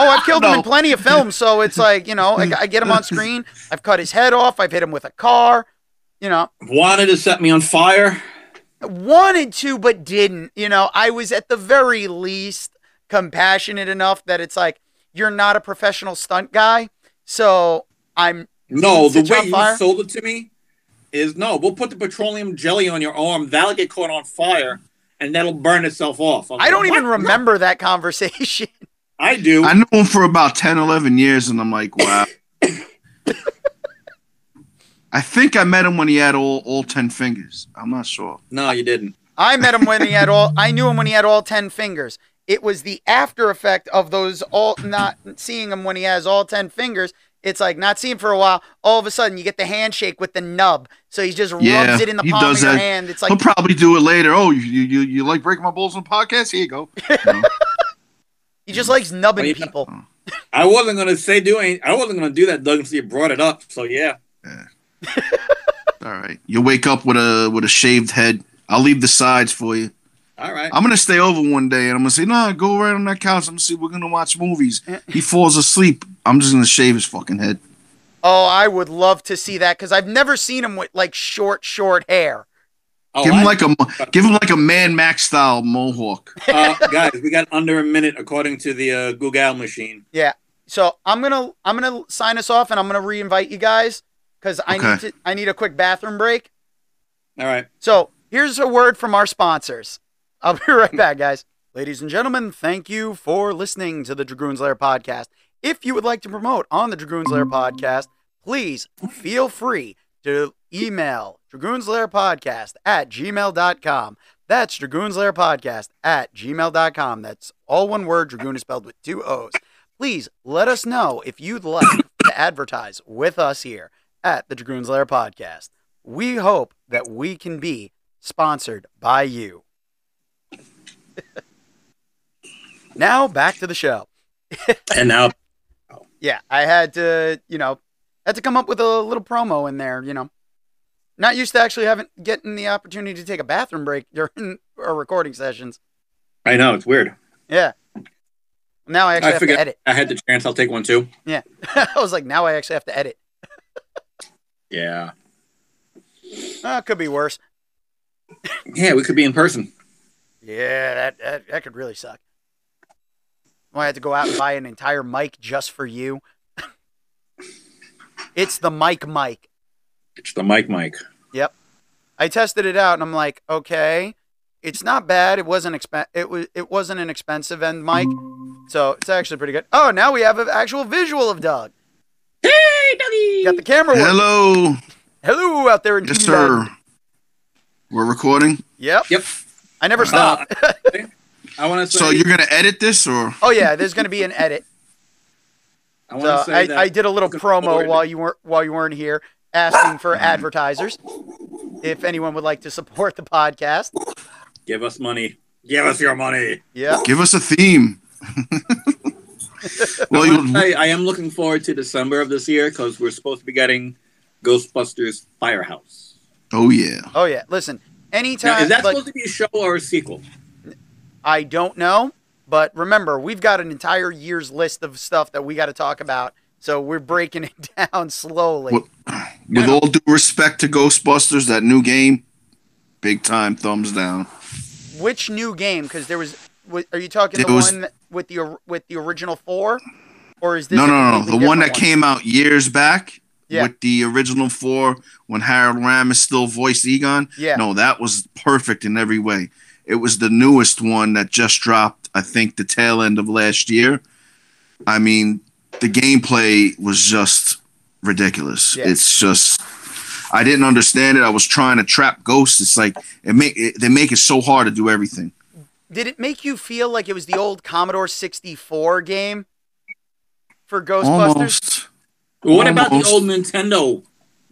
Oh, I've killed him in plenty of films, so it's like you know, I, I get him on screen. I've cut his head off. I've hit him with a car. You know, Wanted to set me on fire. wanted to but didn't. You know, I was at the very least compassionate enough that it's like you're not a professional stunt guy, so I'm No, the way you sold it to me is no, we'll put the petroleum jelly on your arm. That'll get caught on fire and that'll burn itself off. was I don't like, even "What? remember that conversation. I do. I knew him for about 10, 11 years, and I'm like, wow. I think I met him when he had all, all 10 fingers. I'm not sure. no, you didn't. I met him when he had all. I knew him when he had all ten fingers. It was the after effect of those all not seeing him when he has all ten fingers. It's like not seeing for a while. All of a sudden, you get the handshake with the nub. So he just Yeah, rubs it in the palm does of your that. hand. It's like He'll probably do it later. Oh, you, you, you, you like breaking my balls on the podcast? Here you go. You know? he just likes nubbing Well, you- people. Oh. I wasn't gonna say doing. I wasn't gonna do that, Doug, until you brought it up. So yeah. all right. You wake up with a with a shaved head. I'll leave the sides for you. All right. I'm gonna stay over one day and I'm gonna say, nah, go right on that couch. I'm gonna see we're gonna watch movies. He falls asleep. I'm just gonna shave his fucking head. Oh, I would love to see that because I've never seen him with like short, short hair. Oh, give him I- like a give him like a Mad Max style mohawk. uh, guys, we got under a minute according to the uh, Google machine. Yeah. So I'm gonna I'm gonna sign us off and I'm gonna re-invite you guys because I need to I need a quick bathroom break. All right. So here's a word from our sponsors. I'll be right back, guys. Ladies and gentlemen, thank you for listening to the Dragoons Lair podcast. If you would like to promote on the Dragoons Lair podcast, please feel free to email dragoonslairpodcast at gmail.com. That's dragoonslairpodcast at gmail.com. That's all one word. Dragoon is spelled with two O's. Please let us know if you'd like to advertise with us here at the Dragoons Lair podcast. We hope that we can be sponsored by you. now back to the show. And now, Yeah, I had to, you know, had to come up with a little promo in there, you know. Not used to actually having getting the opportunity to take a bathroom break during our recording sessions. I know it's weird. Yeah. Now I actually I have to edit. I had the chance. I'll take one too. Yeah. I was like, now I actually have to edit. Yeah. Uh, could be worse. Yeah, we could be in person. Yeah, that, that that could really suck. I had to go out and buy an entire mic just for you. it's the mic mic. It's the mic, mic. Yep. I tested it out and I'm like, okay, it's not bad. It wasn't expen- it was it wasn't an expensive end mic, so it's actually pretty good. Oh, now we have an actual visual of Doug. Hey, Dougie. Got the camera working. Hello, Hello out there in yes TV sir. land. We're recording. Yep. Yep. I never Uh, stop. I want to. So you're gonna edit this or? oh yeah, there's gonna be an edit. I want So to say I, that I did a little promo forward- while you weren't while you weren't here, asking for advertisers. If anyone would like to support the podcast, Give us money. Give us your money. yeah. Give us a theme. well, I, you, say I am looking forward to December of this year because we're supposed to be getting Ghostbusters Firehouse. oh yeah. Oh yeah. Listen, Now, anytime is that like, supposed to be a show or a sequel? I don't know, but remember, we've got an entire year's list of stuff that we got to talk about So we're breaking it down slowly. What- With all due respect to Ghostbusters, that new game, big time thumbs down. Which new game? Because there was. Are you talking It the was- one with the with the original four, or is this No, no, no, the one that different came out years back Yeah. with the original four when Harold Ramis still voiced Egon. Yeah. No, that was perfect in every way. It was the newest one that just dropped, I think, the tail end of last year. I mean, the gameplay was just ridiculous. Yeah. It's just I didn't understand it. I was trying to trap ghosts. It's like it make it, they make it so hard to do everything. Did it make you feel like it was the old Commodore 64 game for Ghostbusters? Almost. What about the old Nintendo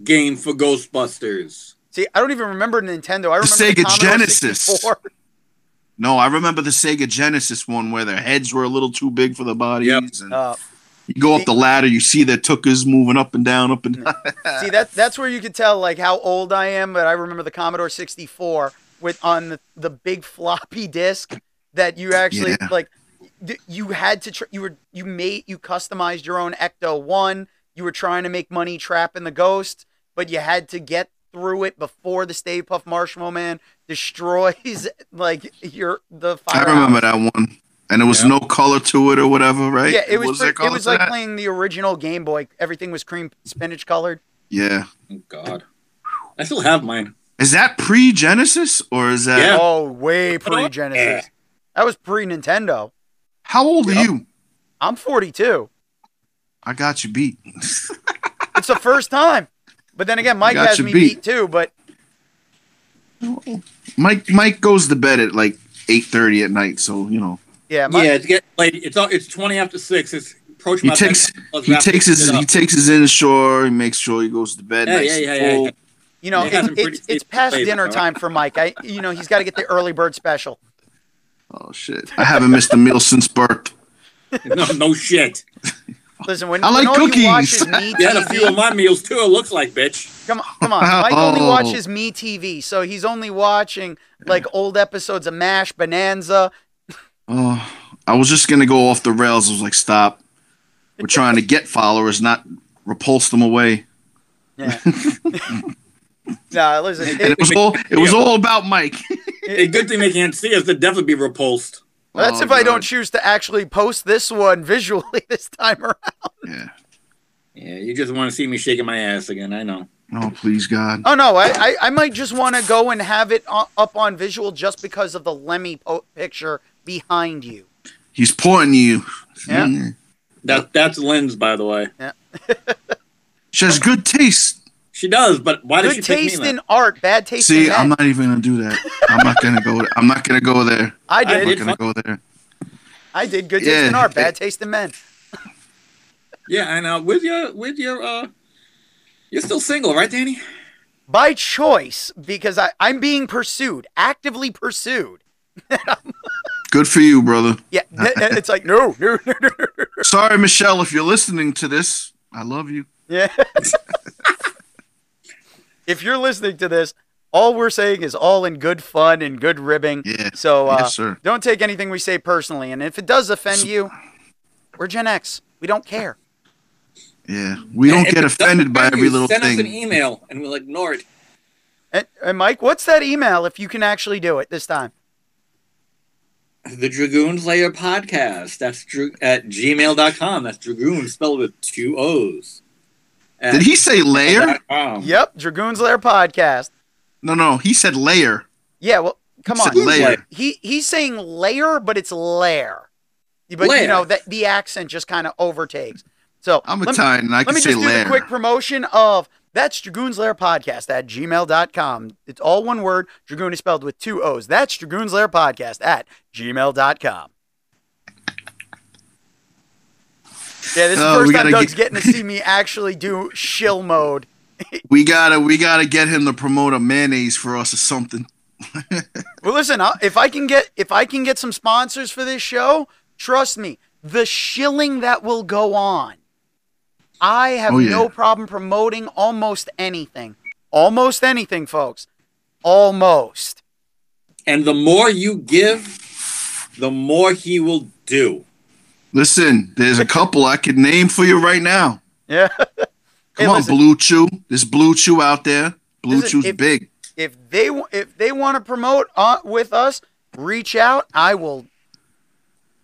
game for Ghostbusters? See, I don't even remember Nintendo. I remember Sega the Genesis. 64. No, I remember the Sega Genesis one where their heads were a little too big for the bodies. Yep. And Uh, you go up the ladder, you see their tuckers moving up and down, up and down. see, that that's where you could tell like how old I am. But I remember the Commodore 64 with on the, the big floppy disk that you actually Yeah. like. You had to. Tr- you were you made you customized your own Ecto One. You were trying to make money trapping the ghost, but you had to get through it before the Stay Puft Marshmallow Man destroys like your the I remember that one. And there was Yeah. no color to it or whatever, right? Yeah, it was. there pre- it was like that? playing the original Game Boy. Everything was cream spinach colored. Yeah. Oh God, I still have mine. Is that pre Genesis or is that Yeah. Oh, way pre Genesis. That was pre Nintendo. how old are you? I'm 42. I got you beat. It's the first time. But then again, Mike got has me beat. beat too. But Mike Mike goes to bed at like eight thirty at night, so you know. yeah, Mike, yeah, it's get late. It's all- it's twenty after six. It's approaching He my takes bedtime. He takes his he takes his inshore, he makes sure he goes to bed. Yeah, nice yeah, and yeah, yeah, full. yeah. you know, He it, has it's it's past flavor, dinner all right. time for Mike. I, you know, he's got to get the early bird special. Oh shit! I haven't missed a meal since birth. no, no shit. Listen, when, I when like all you watch cookies. is me You had a few of my meals too. It looks like bitch. come on, come on. Mike only Oh. watches me TV, so he's only watching like old episodes of Mash, Bonanza. Oh, I was just gonna go off the rails. I was like, stop. We're trying to get followers, not repulse them away. Yeah. nah, listen, it, it was all it was all about Mike. A good thing they can't see us. They'd definitely be repulsed. Well, that's Oh, if I don't choose to actually post this one visually this time around. Yeah. Yeah, you just want to see me shaking my ass again. I know. Oh please God. Oh no, I I, I might just want to go and have it up on visual just because of the Lemmy po- picture behind you. He's pointing you. Yeah. Mm. That that's Lynn's, by the way. Yeah. she has good taste. She does, but why did Good she pick me? Good taste in art, bad taste in art. See, in I'm not even gonna do that. I'm not gonna go. I'm not gonna go there. I I I'm did. not gonna go there. I did. Good Yeah. taste in art, bad taste in men. Yeah, I know. With your with your uh, you're still single, right, Danny? By choice, because I, I'm being pursued, actively pursued. Good for you, brother. Yeah, th- th- it's like no, no, no, no. no. Sorry, Michelle, if you're listening to this, I love you. Yeah. if you're listening to this, all we're saying is all in good fun and good ribbing. Yeah. So uh, yes, sir. don't take anything we say personally. And if it does offend you, we're Gen X. We don't care. Yeah. We don't If get it doesn't offended by every you, little send us an email and we'll ignore it. And, and Mike, what's that email if you can actually do it this time? The Dragoons Layer Podcast. That's dra- at gmail.com. That's Dragoon spelled with two O's. At Did he say layer? Yep, Dragoons Lair podcast. No, no. He said layer. Yeah, well, come He on. layer. He he's saying layer, but it's lair. But you know that the accent just kind of overtakes. So I'm let me- Italian and I Let me say just do layer. the quick promotion of that's Dragoon's Lair Podcast at gmail.com. It's all one word. Dragoon is spelled with two O's. That's Dragoon's Lair Podcast at gmail.com. Yeah, this is Oh, the we first time Doug's get- getting to see me actually do shill mode. We gotta we gotta get him to promote a mayonnaise for us or something. Well, listen, I- if I can get if I can get some sponsors for this show, trust me, the shilling that will go on. I have Oh, yeah. no problem promoting almost anything. Almost anything, folks. Almost. And the more you give, the more he will do. Listen, there's a couple I could name for you right now. Yeah. Come Hey, on, listen. Blue Chew. There's Blue Chew out there. Blue Listen, Chew's if- big. if they if they want to promote uh, with us, reach out. I will.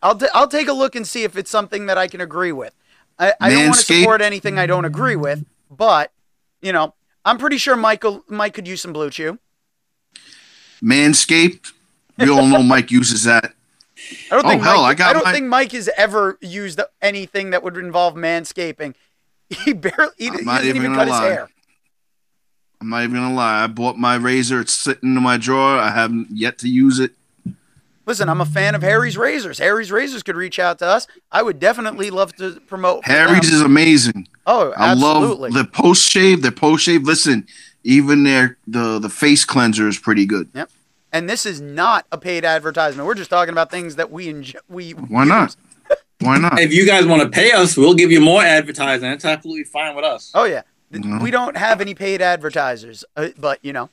I'll t- I'll take a look and see if it's something that I can agree with. I, I don't want to support anything I don't agree with, but you know, I'm pretty sure Michael Mike could use some blue chew. Manscaped. We all know Mike uses that. I don't Oh, think hell, Mike, I got I don't my- think Mike has ever used anything that would involve manscaping. He barely he, he doesn't even cut his lie. hair. I'm not even gonna lie. I bought my razor. It's sitting in my drawer. I haven't yet to use it. Listen, I'm a fan of Harry's Razors. Harry's Razors could reach out to us. I would definitely love to promote. Harry's them. is amazing. Oh, I love the post shave. The post shave. Listen, even their the the face cleanser is pretty good. And this is not a paid advertisement. We're just talking about things that we enjoy. We Why not? Why not? If you guys want to pay us, we'll give you more advertising. That's absolutely fine with us. Oh yeah, Th- we don't have any paid advertisers, uh, but you know,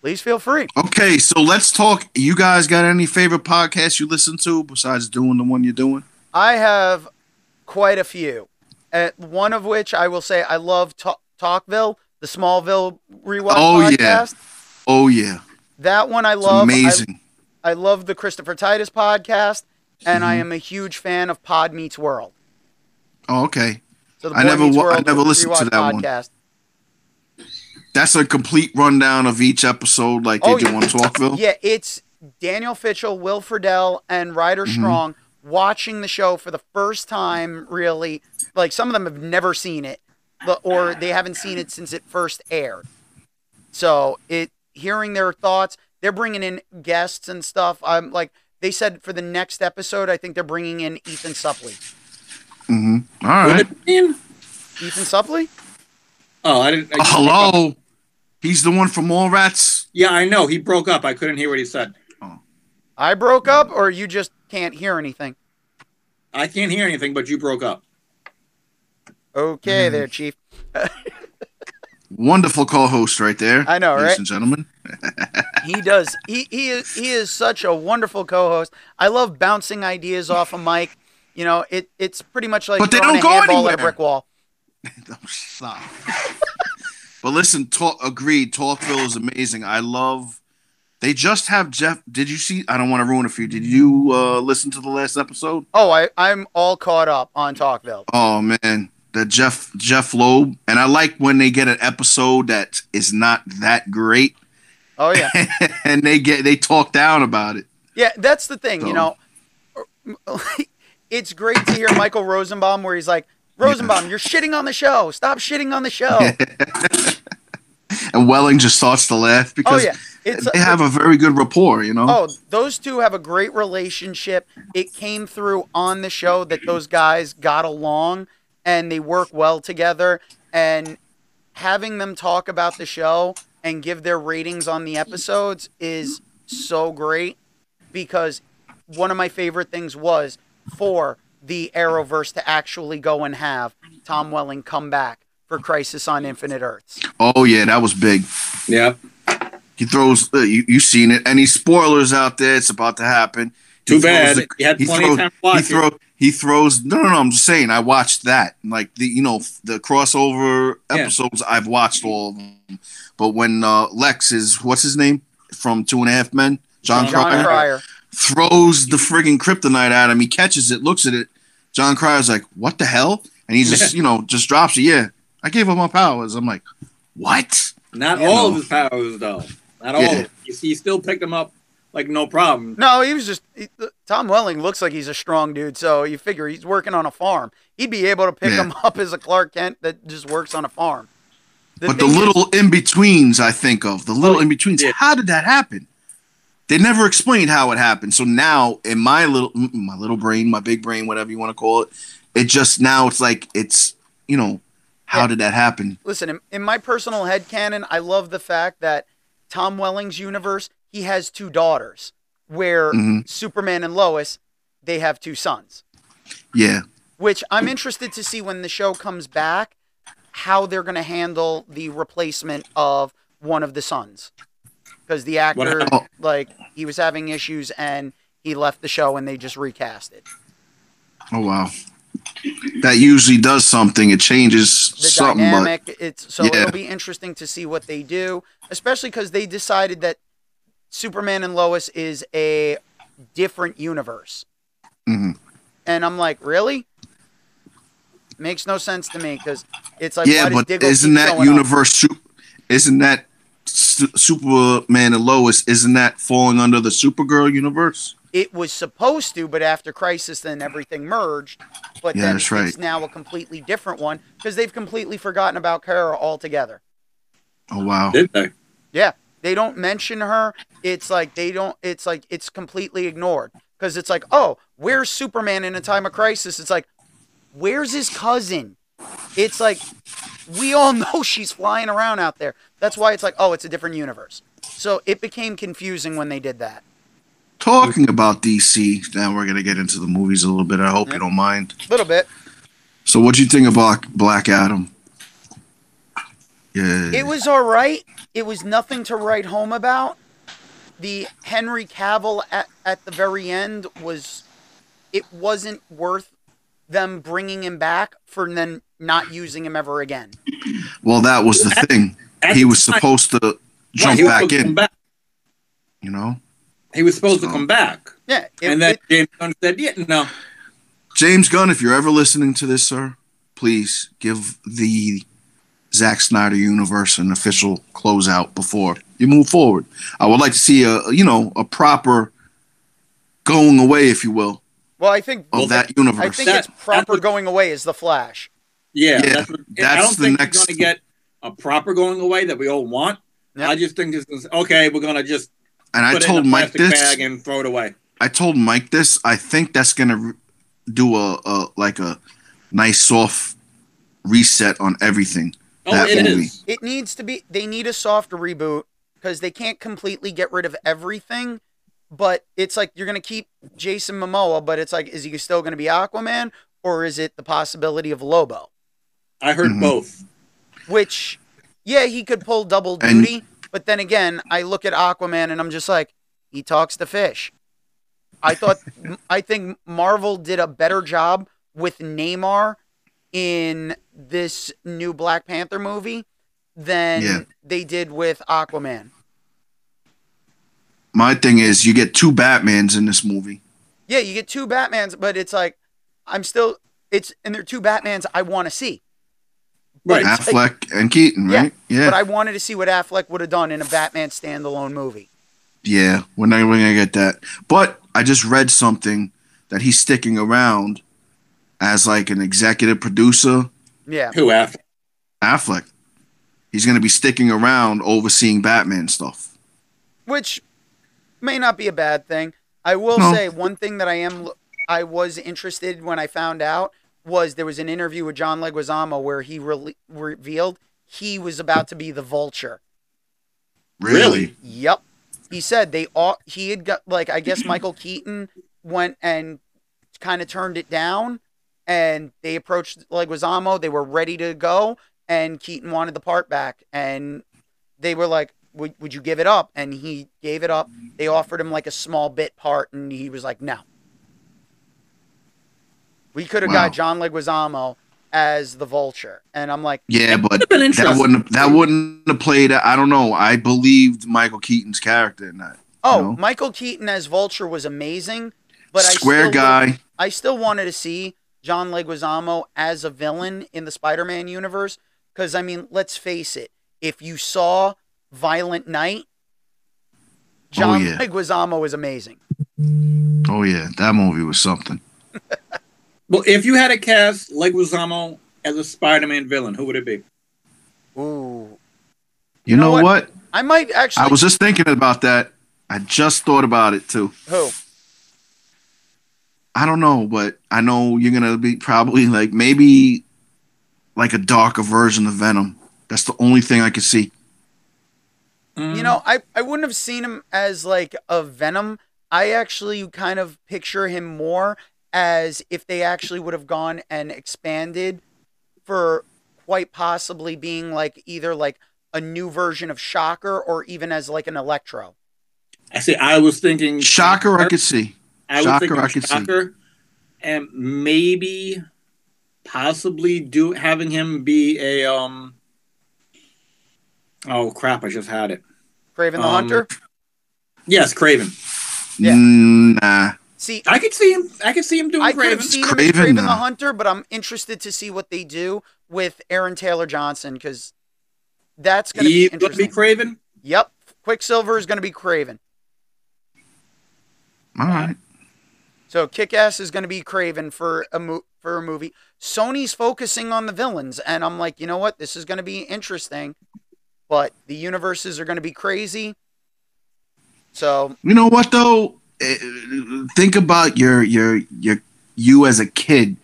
please feel free. Okay, so let's talk. You guys got any favorite podcasts you listen to besides doing the one you're doing? I have quite a few. Uh, one of which I will say I love Ta- Talkville, the Smallville rewatch Oh, yeah. Oh yeah, That one I it's love. I- amazing. I, love the Christopher Titus podcast, and I Mhm. am a huge fan of Pod Meets World. oh okay, So the I never wa- I never listened to that one. podcast. that's a complete rundown of each episode, like they Oh, do yeah. on Talkville. Yeah, it's Danielle Fishel, Will Friedle, and Rider Mhm. Strong watching the show for the first time, really. Like, some of them have never seen it, but- or they haven't seen it since it first aired. So, it hearing their thoughts, they're bringing in guests and stuff. I'm like, they said for the next episode, I think they're bringing in Ethan Suplee. hmm All right. What did you? Ethan Suplee? Oh, I didn't. I- Uh, hello, he's the one from Mallrats. Yeah, I know. He broke up. I couldn't hear what he said. Oh. I broke up, or you just can't hear anything? I can't hear anything, but you broke up. Okay, Mhm. there, Chief. Wonderful co-host right there. I know, ladies right? and gentlemen. He does. He he is he is such a wonderful co-host. I love bouncing ideas off of Mike. You know, it it's pretty much like But they don't a go handball at a brick wall. Don't stop. but listen, talk, agreed. Talkville is amazing. I love. They just have Jeph. Did you see? I don't want to ruin it for you. Did you uh, listen to the last episode? Oh, I I'm all caught up on Talkville. Oh man, the Jeff Jeph Loeb, and I like when they get an episode that is not that great, Oh yeah, and they get they talk down about it. yeah. That's the thing. You know, it's great to hear Michael Rosenbaum where he's like, Rosenbaum, you're shitting on the show. Stop shitting on the show. And Welling just starts to laugh oh because yeah, it's they have a very good rapport. You know. Oh, those two have a great relationship. It came through on the show that those guys got along and they work well together. And having them talk about the show and give their ratings on the episodes is so great because one of my favorite things was for the Arrowverse to actually go and have Tom Welling come back for Crisis on Infinite Earths. Oh yeah, that was big. Yeah. He throws. Uh, you you seen it? Any spoilers out there? It's about to happen. Too throws bad. the- you had he plenty throws. of time to watch it. throw. He throws. No, no, no. I'm just saying. I watched that. Like the you know the crossover Yeah. episodes. I've watched all of them. But when uh, Lex is what's his name from Two and a Half Men, Jon, Jon Jon Cryer, Cryer. throws the frigging kryptonite at him. He catches it, looks at it. Jon Cryer's like, "What the hell?" And he just you know just drops it. Yeah, I gave him my powers. I'm like, what? Not You all know. of his powers, though. Not all. Yeah. of it. You see, he still picked them up like no problem. No, he was just he, Tom Welling looks like he's a strong dude, so you figure he's working on a farm. He'd be able to pick Yeah. him up as a Clark Kent that just works on a farm. but the thing is- little in betweens I think of, the little Oh, in betweens, yeah. how did that happen? They never explained how it happened. So now in my little mm, my little brain, my big brain, whatever you want to call it, it just now it's like it's you know, how Yeah. did that happen? listen, in, in my personal headcanon, I love the fact that Tom Welling's universe, he has two daughters, where Mhm. Superman and Lois, they have two sons. Yeah. Which I'm interested to see when the show comes back, how they're going to handle the replacement of one of the sons. Because the actor, happened? like, he was having issues and he left the show and they just recast it. Oh wow. That usually does something. It changes the something, dynamic. It's so Yeah. it'll be interesting to see what they do, especially because they decided that Superman and Lois is a different universe, but mhm. and I'm like, really? Makes no sense to me because it's like, yeah, but isn't that universe? Su- isn't that Su- Superman and Lois? Isn't that falling under the Supergirl universe? It was supposed to, but after Crisis, then everything merged. But Yeah, then that's right. it's now a completely different one because they've completely forgotten about Kara altogether. Oh wow. Did they? Yeah, they don't mention her. It's like they don't. It's like it's completely ignored because it's like, oh, where's Superman in a time of crisis? It's like, where's his cousin? It's like we all know she's flying around out there. That's why it's like, oh, it's a different universe. So it became confusing when they did that. Talking about DC, now we're gonna get into the movies a little bit. I hope Yeah. you don't mind. A little bit. So, what do you think about Black Adam? Yeah. It was all right. It was nothing to write home about. The Henry Cavill at, at the very end was, it wasn't worth them bringing him back for then not using him ever again. well, that was the thing. At He was time- supposed to jump he back to in. back. You know. He was supposed to come back, Yeah. it- and then it- James Gunn said, "Yeah, no." James Gunn, if you're ever listening to this, sir, please give the Zack Snyder universe an official closeout before you move forward. I would like to see a you know a proper going away, if you will, well, I think of Well, that universe. I think That- it's proper that's what- going away is the Flash. Yeah, Yeah, that's what, I that's don't the think next- he's going to get a proper going away that we all want. Yeah. I just think this is okay. We're going to just and I put it told in a Mike this. bag and throw it away. I told Mike this. I think that's gonna do a, a like a nice soft reset on everything. Oh, That it is. movie. It needs to be, they need a soft reboot because they can't completely get rid of everything. But it's like you're going to keep Jason Momoa, but it's like, is he still going to be Aquaman or is it the possibility of Lobo? I heard Mhm. both. Which, yeah, he could pull double And- duty. but then again, I look at Aquaman and I'm just like, he talks to fish. I thought, I think Marvel did a better job with Namor in this new Black Panther movie than Yeah. they did with Aquaman. My thing is, you get two Batmans in this movie. Yeah, you get two Batmans, but it's like I'm still it's and they're two Batmans I want to see. Right. It's like- Affleck and Keaton, Yeah, right? Yeah, But I wanted to see what Affleck would have done in a Batman standalone movie. yeah. We're not we're gonna get that. But I just read something that he's sticking around as like an executive producer. Yeah. Who after? Affleck. He's gonna be sticking around overseeing Batman stuff. Which may not be a bad thing. I will No. say one thing that I am I was interested when I found out was there was an interview with John Leguizamo where he re- revealed he was about to be the Vulture. Really? Yep. He said they all he had got like I guess Michael Keaton went and kind of turned it down and they approached Leguizamo, they were ready to go and Keaton wanted the part back and they were like would, would you give it up and he gave it up. They offered him like a small bit part and he was like no. We could have Wow. got John Leguizamo as the vulture and I'm like Yeah, but Would have been that wouldn't have, that wouldn't have played. I don't know. I believed Michael Keaton's character in that. oh, know? Michael Keaton as vulture was amazing, but I Square still guy. I still wanted to see John Leguizamo as a villain in the Spider-Man universe because I mean, let's face it, if you saw Violent Night, John oh, yeah. Leguizamo is amazing. Oh yeah, that movie was something. Well, if you had a cast Leguizamo as a Spider-Man villain, who would it be? Ooh, You, know know, what? what? I might actually. I was just thinking about that. I just thought about it too. who? I don't know, but I know you're gonna be probably like maybe like a darker version of Venom. That's the only thing I could see. Mm. You know, I I wouldn't have seen him as like a Venom. I actually kind of picture him more as if they actually would have gone and expanded for quite possibly being like either like a new version of Shocker or even as like an Electro. I see. I was thinking Shocker, I could see. I was Shocker, thinking I could see. And maybe possibly do having him be a um oh crap i just had it Kraven the Um, Hunter. yes kraven Yeah. Mm, Nah. See, i could see him i could see him doing I could kraven have seen him Kraven, Kraven the. Hunter, but I'm interested to see what they do with Aaron Taylor Johnson because that's going to be he's gonna interesting. be kraven yep, Quicksilver is going to be Kraven. All right. So Kick Ass is going to be Kraven for a mo- for a movie. Sony's focusing on the villains, and I'm like, you know what? This is going to be interesting, but the universes are going to be crazy. So You know what though? Eh, Think about your your your you as a kid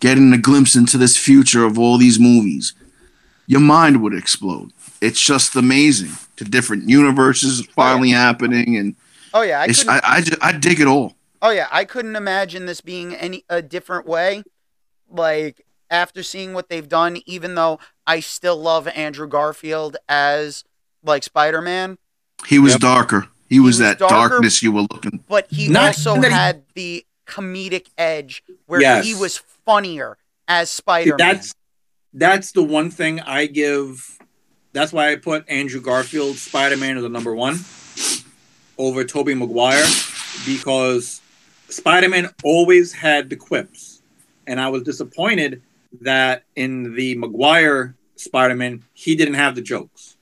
getting a glimpse into this future of all these movies. Your mind would explode. It's just amazing. To different universes finally happening, and oh yeah, I I, I, I dig it all. Oh yeah, I couldn't imagine this being any a different way. Like after seeing what they've done, even though I still love Andrew Garfield as like Spider Man, He was Yep. darker. He was was that darker. darkness you were looking. but he Not also he- had the comedic edge where Yes. he was funnier as Spider Man. that's that's the one thing i give that's why i put andrew garfield spider-man as the number one over tobey maguire because spider-man always had the quips and i was disappointed that in the maguire spider-man he didn't have the jokes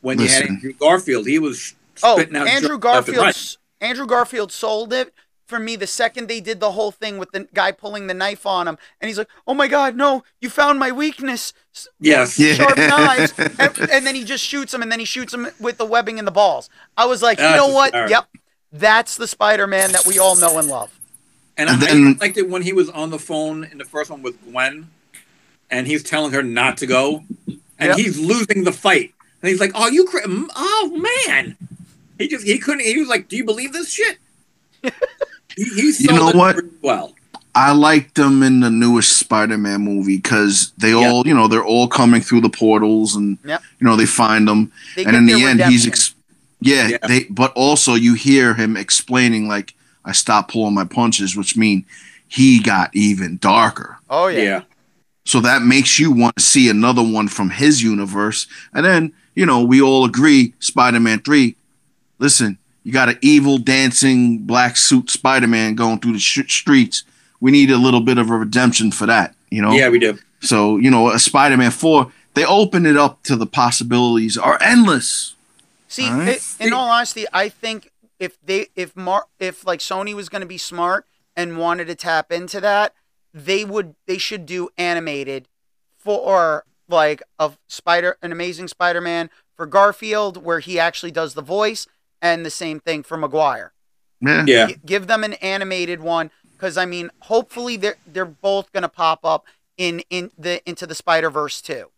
when you had Listen. andrew garfield he was Oh, spitting out Andrew jokes left and right. Garfield. Andrew Garfield sold it for me the second they did the whole thing with the guy pulling the knife on him, and he's like, "Oh my God, no! You found my weakness, s- yes Yeah. sharp knives." And, and then he just shoots him, and then he shoots him with the webbing in the balls. I was like, you know what? hysterical. Yep, that's the Spider-Man that we all know and love. And, And I, then- I liked it when he was on the phone in the first one with Gwen, and he's telling her not to go, and Yep. he's losing the fight, and he's like, "Oh, you, cra- mm, oh man!" He just he couldn't. He was like, "Do you believe this shit?" he, he You know what? Well, I liked them in the newest Spider-Man movie because they Yeah. all, you know, they're all coming through the portals, and Yep. you know they find them, They and in the their end, he's, ex- yeah, Yeah. they. But also, you hear him explaining like, "I stopped pulling my punches," which mean he got even darker. oh yeah. yeah. So that makes you want to see another one from his universe. And then, you know, we all agree Spider Man 3. Listen, you got an evil dancing black suit Spider Man going through the sh- streets. We need a little bit of a redemption for that, you know? yeah, we do. So, you know, a Spider Man 4, they open it up to the possibilities are endless. See, All right. i- in all honesty, I think if they if Mar if like Sony was going to be smart and wanted to tap into that, they would they should do animated for like a Spider an Amazing Spider-Man for Garfield where he actually does the voice and the same thing for Maguire. Yeah. Yeah, G- give them an animated one cuz I mean, hopefully they're they're both going to pop up in in the into the Spider-Verse too.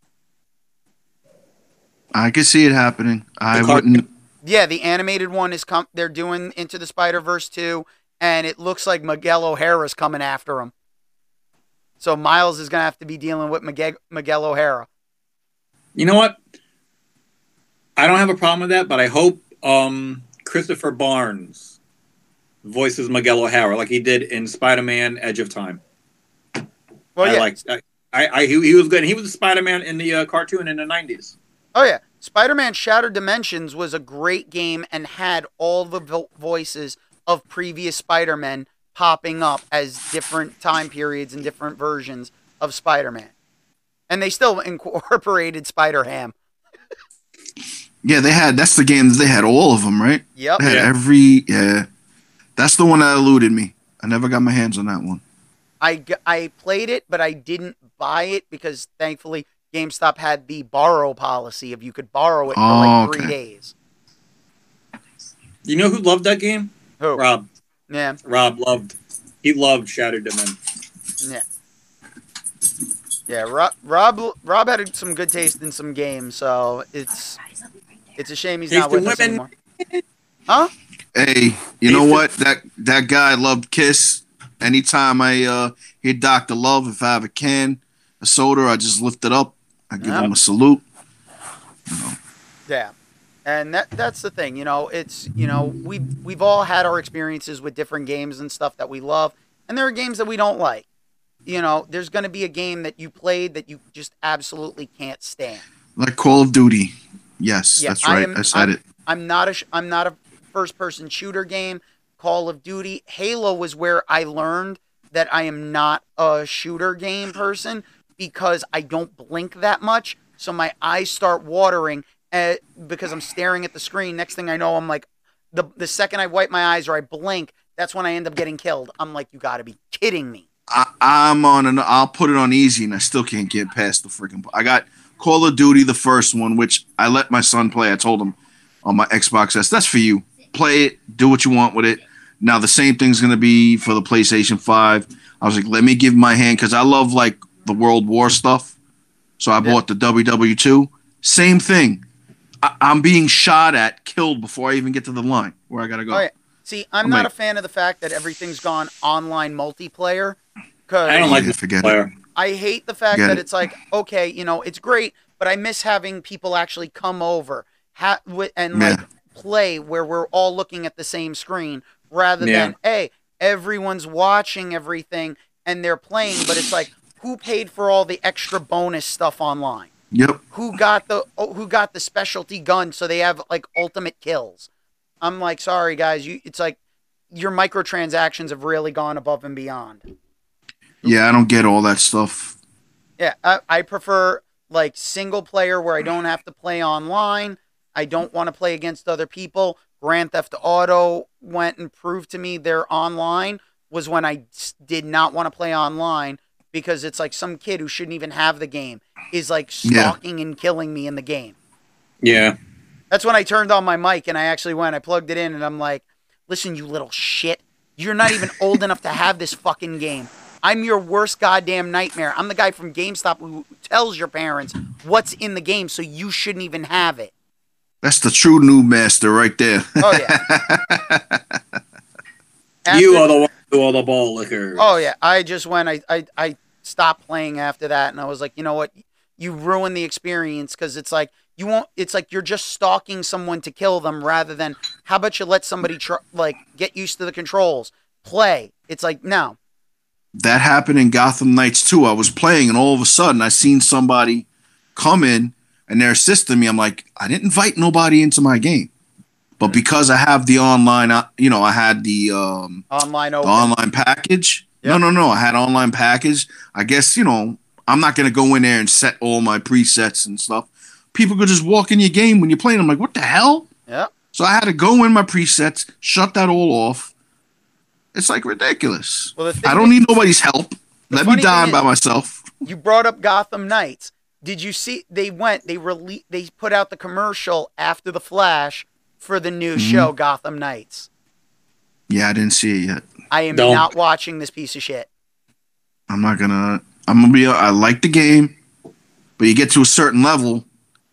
I could see it happening. I The car- wouldn't. Yeah, the animated one is com- they're doing Into the Spider Verse too, and it looks like Miguel O'Hara's coming after him. So Miles is gonna have to be dealing with Miguel, Miguel O'Hara. you know what? I don't have a problem with that, but I hope um, Christopher Barnes voices Miguel O'Hara like he did in Spider-Man: Edge of Time. Well, I yeah. like. I, I, I he, he was good. He was a Spider-Man in the uh, cartoon in the '90s. Oh yeah, Spider Man Shattered Dimensions was a great game and had all the vo- voices of previous Spider Men popping up as different time periods and different versions of Spider Man, and they still incorporated Spider Ham. Yeah, they had. That's the game that they had all of them, right? Yep. They had Yeah. every. Yeah. That's the one that eluded me. I never got my hands on that one. I I played it, but I didn't buy it because thankfully GameStop had the borrow policy of you could borrow it for Oh, like three okay. days. You know who loved that game? Who? Rob. Yeah. Rob loved. He loved Shattered Dimension. Yeah. Yeah, Rob, Rob Rob had some good taste in some games, so it's it's a shame he's Taste not with in us anymore. Huh? Hey, you know Nathan- what? That that guy loved Kiss. Anytime I uh hear Doctor Love, if I have a can, a soda, I just lift it up. I give him a salute. Yeah. And that that's the thing, you know, it's you know, we we've all had our experiences with different games and stuff that we love, and there are games that we don't like. You know, there's going to be a game that you played that you just absolutely can't stand. Like Call of Duty. Yes, Yeah, that's I right. am- I said I'm- it. I'm not a sh- I'm not a first person shooter game. Call of Duty, Halo was where I learned that I am not a shooter game person because I don't blink that much. So my eyes start watering at, because I'm staring at the screen. Next thing I know, I'm like, the the second I wipe my eyes or I blink, that's when I end up getting killed. I'm like, you got to be kidding me. I, I'm on an. I'll put it on easy, and I still can't get past the freaking. I got Call of Duty, the first one, which I let my son play. I told him on my Xbox S, that's for you. Play it, do what you want with it. Now the same thing's gonna be for the PlayStation Five. I was like, let me give my hand because I love like the World War stuff. So I Yeah. bought the WW2. Same thing. I, I'm being shot at, killed before I even get to the line where I gotta go. Oh, yeah. See, I'm I'm not like- a fan of the fact that everything's gone online multiplayer. Cause I don't like Yeah, this forget it. I hate the fact Get that it. it's like, okay, you know, it's great, but I miss having people actually come over ha- wi- and like Yeah. play where we're all looking at the same screen rather Yeah. than, hey, everyone's watching everything and they're playing, but it's like, who paid for all the extra bonus stuff online? Yep. Who got the oh, who got the specialty gun so they have like ultimate kills? I'm like, sorry guys, you it's like your microtransactions have really gone above and beyond. Yeah, I don't get all that stuff. Yeah, I, I prefer like single player where I don't have to play online. I don't want to play against other people. Grand Theft Auto went and proved to me their online was when I did not want to play online because it's like some kid who shouldn't even have the game is like Yeah. stalking and killing me in the game. Yeah. That's when I turned on my mic and I actually went, I plugged it in and I'm like, listen, you little shit. You're not even old enough to have this fucking game. I'm your worst goddamn nightmare. I'm the guy from GameStop who tells your parents what's in the game so you shouldn't even have it. That's the true new master right there. Oh, yeah. you are the one who do all the ball liquor. Oh yeah, I just went. I I I stopped playing after that, and I was like, you know what? You ruin the experience because it's like you won't. It's like you're just stalking someone to kill them rather than how about you let somebody try, like get used to the controls, play. It's like no, that happened in Gotham Knights too. I was playing and all of a sudden I seen somebody come in and they're assisting me. I'm like, I didn't invite nobody into my game. But because I have the online, uh, you know, I had the um, online the online package. No, Yep. no, no. I had online package. I guess you know I'm not gonna go in there and set all my presets and stuff. People could just walk in your game when you're playing. I'm like, what the hell? yeah, So I had to go in my presets, shut that all off. It's like ridiculous. Well, the thing I don't is- need nobody's help. Let me die by myself. you brought up Gotham Knights. Did you see? They went. They rele- They put out the commercial after the Flash for the new Mhm. show Gotham Knights. Yeah, I didn't see it yet. I am Don't. not watching this piece of shit. I'm not gonna. I'm gonna be. I like the game, but you get to a certain level,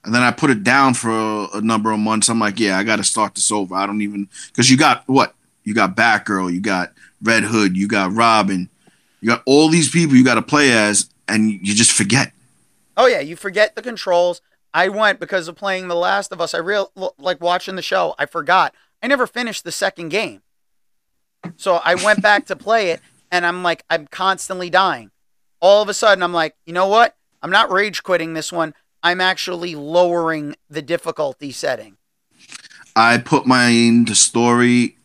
and then I put it down for a, a number of months. I'm like, yeah, I got to start this over. I don't even because you got what? You got Batgirl, you got Red Hood, you got Robin, you got all these people you got to play as, and you just forget. Oh yeah, you forget the controls. I went because of playing The Last of Us. I real like watching the show. I forgot. I never finished the second game. So I went back to play it and I'm like I'm constantly dying. All of a sudden I'm like, "You know what? I'm not rage quitting this one. I'm actually lowering the difficulty setting." I put mine to story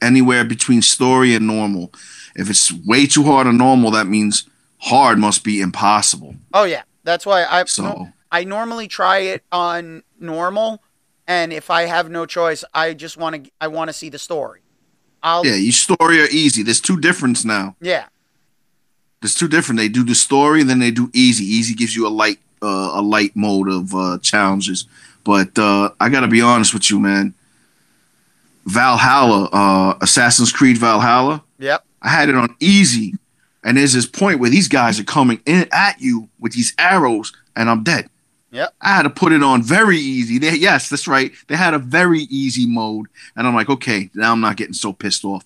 anywhere between story and normal. If it's way too hard on normal, that means hard must be impossible. Oh yeah. That's why I So I normally try it on normal and if I have no choice, I just want to I want to see the story. I'll yeah, each story are easy. There's two difference now. yeah. There's two different. They do the story, then they do easy. Easy gives you a light uh, a light mode of uh, challenges. But uh, I gotta be honest with you, man. Valhalla, uh, Assassin's Creed Valhalla. Yep. I had it on easy, and there's this point where these guys are coming in at you with these arrows, and I'm dead. Yep. I had to put it on very easy. They, yes, that's right. They had a very easy mode, and I'm like, okay, now I'm not getting so pissed off.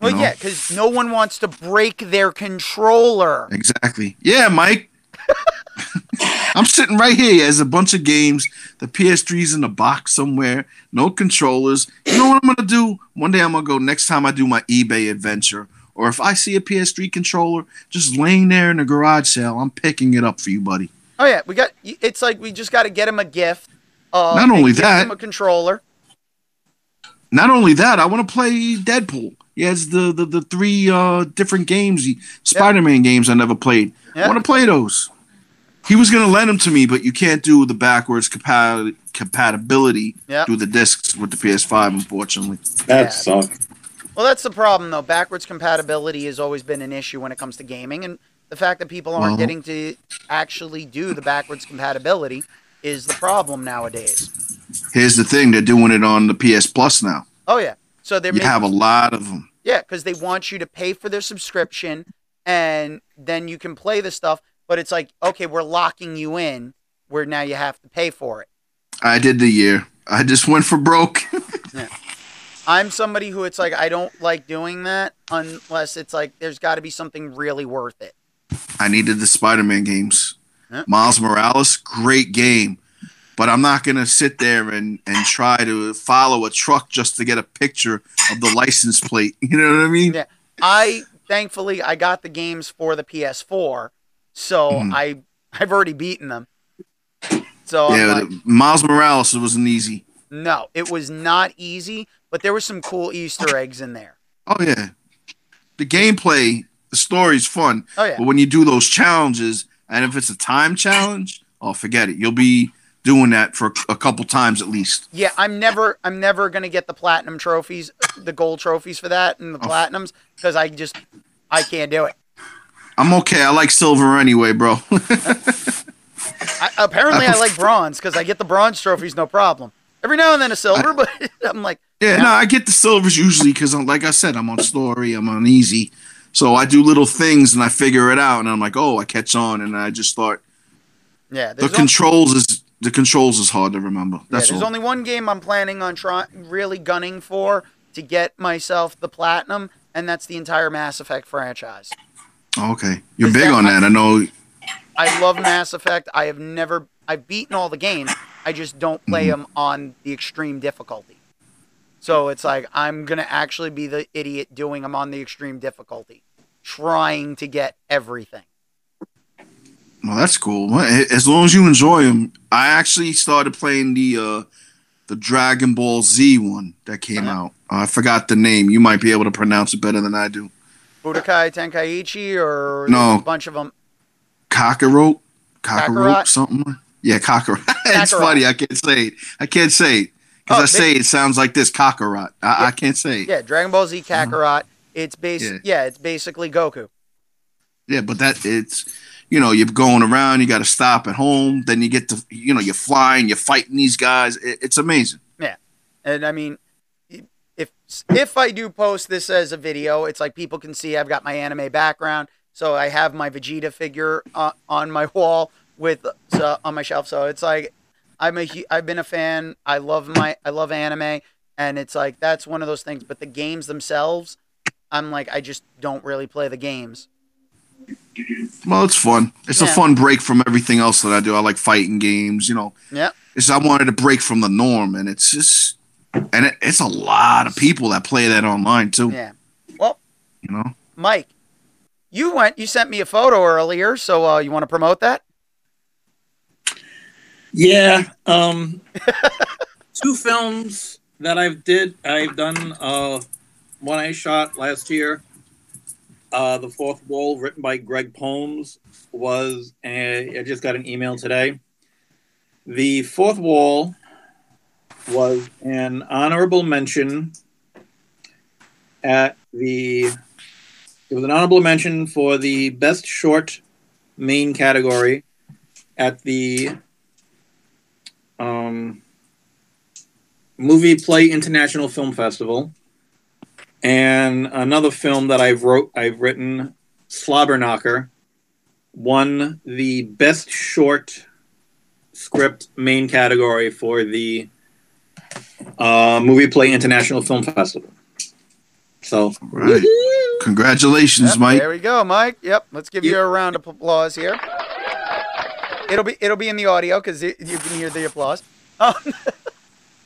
Well, know? yeah, because no one wants to break their controller. Exactly. Yeah, Mike. I'm sitting right here as a bunch of games. The PS3's in the box somewhere. No controllers. You know what I'm gonna do? One day I'm gonna go. Next time I do my eBay adventure, or if I see a PS3 controller just laying there in a garage sale, I'm picking it up for you, buddy. Oh yeah, we got. It's like we just got to get him a gift. Uh, Not only gift that- him a controller. Not only that, I want to play Deadpool. He has the the, the three uh, different games, he, Spider-Man games I never played. I want to play those. He was gonna lend them to me, but you can't do the backwards compa- compatibility Yeah. through the discs with the PS5, unfortunately. That Yeah. sucks. Well, that's the problem though. Backwards compatibility has always been an issue when it comes to gaming, and the fact that people aren't getting to actually do the backwards compatibility is the problem nowadays. Here's the thing: they're doing it on the PS Plus now. Oh yeah, so they're You making, have a lot of them. yeah, because they want you to pay for their subscription, and then you can play the stuff. But it's like, okay, we're locking you in, where now you have to pay for it. I did the year. I just went for broke. I'm somebody who it's like I don't like doing that unless it's like there's got to be something really worth it. I needed the Spider-Man games. Yeah. Miles Morales, great game. But I'm not gonna sit there and, and try to follow a truck just to get a picture of the license plate. You know what I mean? Yeah. I thankfully I got the games for the PS4, so Mhm. I I've already beaten them. So yeah, like, the- Miles Morales wasn't easy. no, it was not easy, but there were some cool Easter eggs in there. Oh yeah. The gameplay, the story's fun. Oh yeah, But when you do those challenges, and if it's a time challenge, oh forget it. You'll be doing that for a couple times at least. yeah. I'm never I'm never gonna get the platinum trophies, the gold trophies for that, and the Oh. platinums because I just I can't do it. I'm okay. I like silver anyway, bro. I, apparently, I like bronze because I get the bronze trophies no problem. Every now and then a silver, but I'm like, Yeah, no, I get the silvers usually because, like I said, I'm on story, I'm on easy, so I do little things and I figure it out, and I'm like, oh, I catch on, and I just start. yeah. The controls is the controls is hard to remember. yeah, That's there's all. only one game I'm planning on trying, really gunning for to get myself the platinum, and that's the entire Mass Effect franchise. okay, you're big that- on that. I know. I love Mass Effect. I have never, I've beaten all the games. I just don't play Mm-hmm. them on the extreme difficulty. So it's like I'm gonna actually be the idiot doing them on the extreme difficulty, trying to get everything. Well, that's cool. As long as you enjoy them. I actually started playing the uh, the Dragon Ball Z one that came Uh-huh. out. I forgot the name. You might be able to pronounce it better than I do. Budokai Tenkaichi or No. a bunch of them. Kakarot, Kakarot, Kakarot? something. Yeah, Kakarot. it's Kakarot. funny. I can't say it. I can't say it because Oh, I say it sounds like this Kakarot. I, I can't say it. Yeah. Yeah, Dragon Ball Z Kakarot. It's bas- Yeah. yeah. it's basically Goku. Yeah, but that it's you know you're going around. You got to stop at home. Then you get to you know you're flying. You're fighting these guys. It, it's amazing. Yeah. And I mean, if if I do post this as a video, it's like people can see I've got my anime background. So I have my Vegeta figure uh, on my wall with so, on my shelf. So it's like I'm a I've been a fan. I love my I love anime, and it's like that's one of those things. But the games themselves, I'm like I just don't really play the games. Well, it's fun. It's a fun break from everything else that I do. I like fighting games. You know. Yeah. It's I wanted to break from the norm, and it's just and it, it's a lot of people that play that online too. Yeah. Well, You know. Mike, you went. You sent me a photo earlier, so uh, you want to promote that? Yeah. Um, two films that I've did. I've done. Uh, one I shot last year. Uh, the Fourth Wall, written by Greg Holmes, was. I just got an email today. The Fourth Wall was an honorable mention at the. It was an honorable mention for the best short main category at the um, Movie Play International Film Festival, and another film that I've wrote I've written, Slobberknocker, won the best short script main category for the uh, Movie Play International Film Festival. So, Right. Congratulations, Yep, Mike. There we go, Mike. Yep. Let's give you a round of applause here. It'll be it'll be in the audio because you can hear the applause. Um,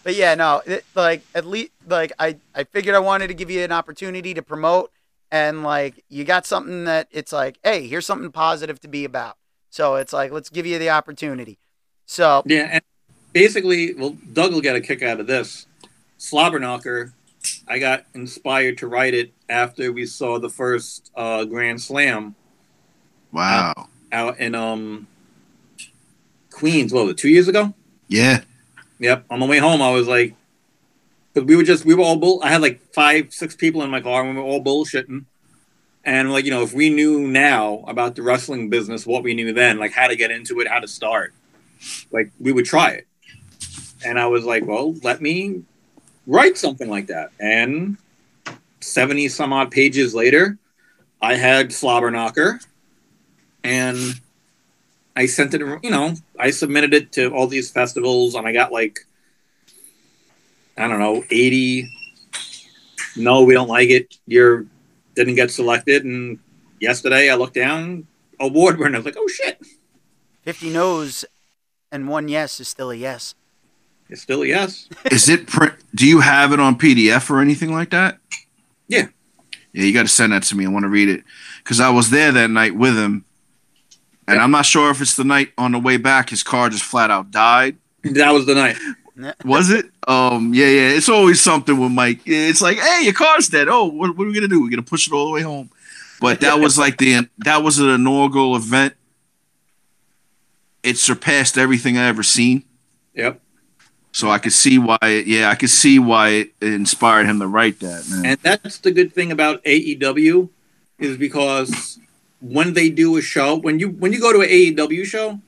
but yeah, no, it, like at least like I I figured I wanted to give you an opportunity to promote and like you got something that it's like, hey, here's something positive to be about. So it's like, let's give you the opportunity. So Yeah, and basically, well, Doug will get a kick out of this. Slobberknocker, I got inspired to write it after we saw the first uh, Grand Slam Wow. out in um Queens. What was it? Two years ago? Yeah. Yep. On the way home, I was like, because we were just we were all bull. I had like five, six people in my car, and we were all bullshitting. And like you know, if we knew now about the wrestling business, what we knew then, like how to get into it, how to start, like we would try it. And I was like, well, let me write something like that. And seventy some odd pages later, I had Slobberknocker, and I sent it. You know, I submitted it to all these festivals, and I got like I don't know, 80. No, we don't like it. You're didn't get selected. And yesterday I looked down, award winner. I was like, oh shit. 50 no's and one yes is still a yes. It's still a yes. Is it print? Do you have it on PDF or anything like that? Yeah. Yeah, you got to send that to me. I want to read it because I was there that night with him, and I'm not sure if it's the night on the way back his car just flat out died. That was the night. Was it? Um, yeah, yeah. It's always something with Mike. It's like, hey, your car's dead. Oh, what, what are we gonna do? We're gonna push it all the way home. But that was like the that was an inaugural event. It surpassed everything I ever seen. Yep. So I could see why. It, yeah, I could see why it inspired him to write that. Man. And that's the good thing about AEW is because when they do a show, when you when you go to an AEW show,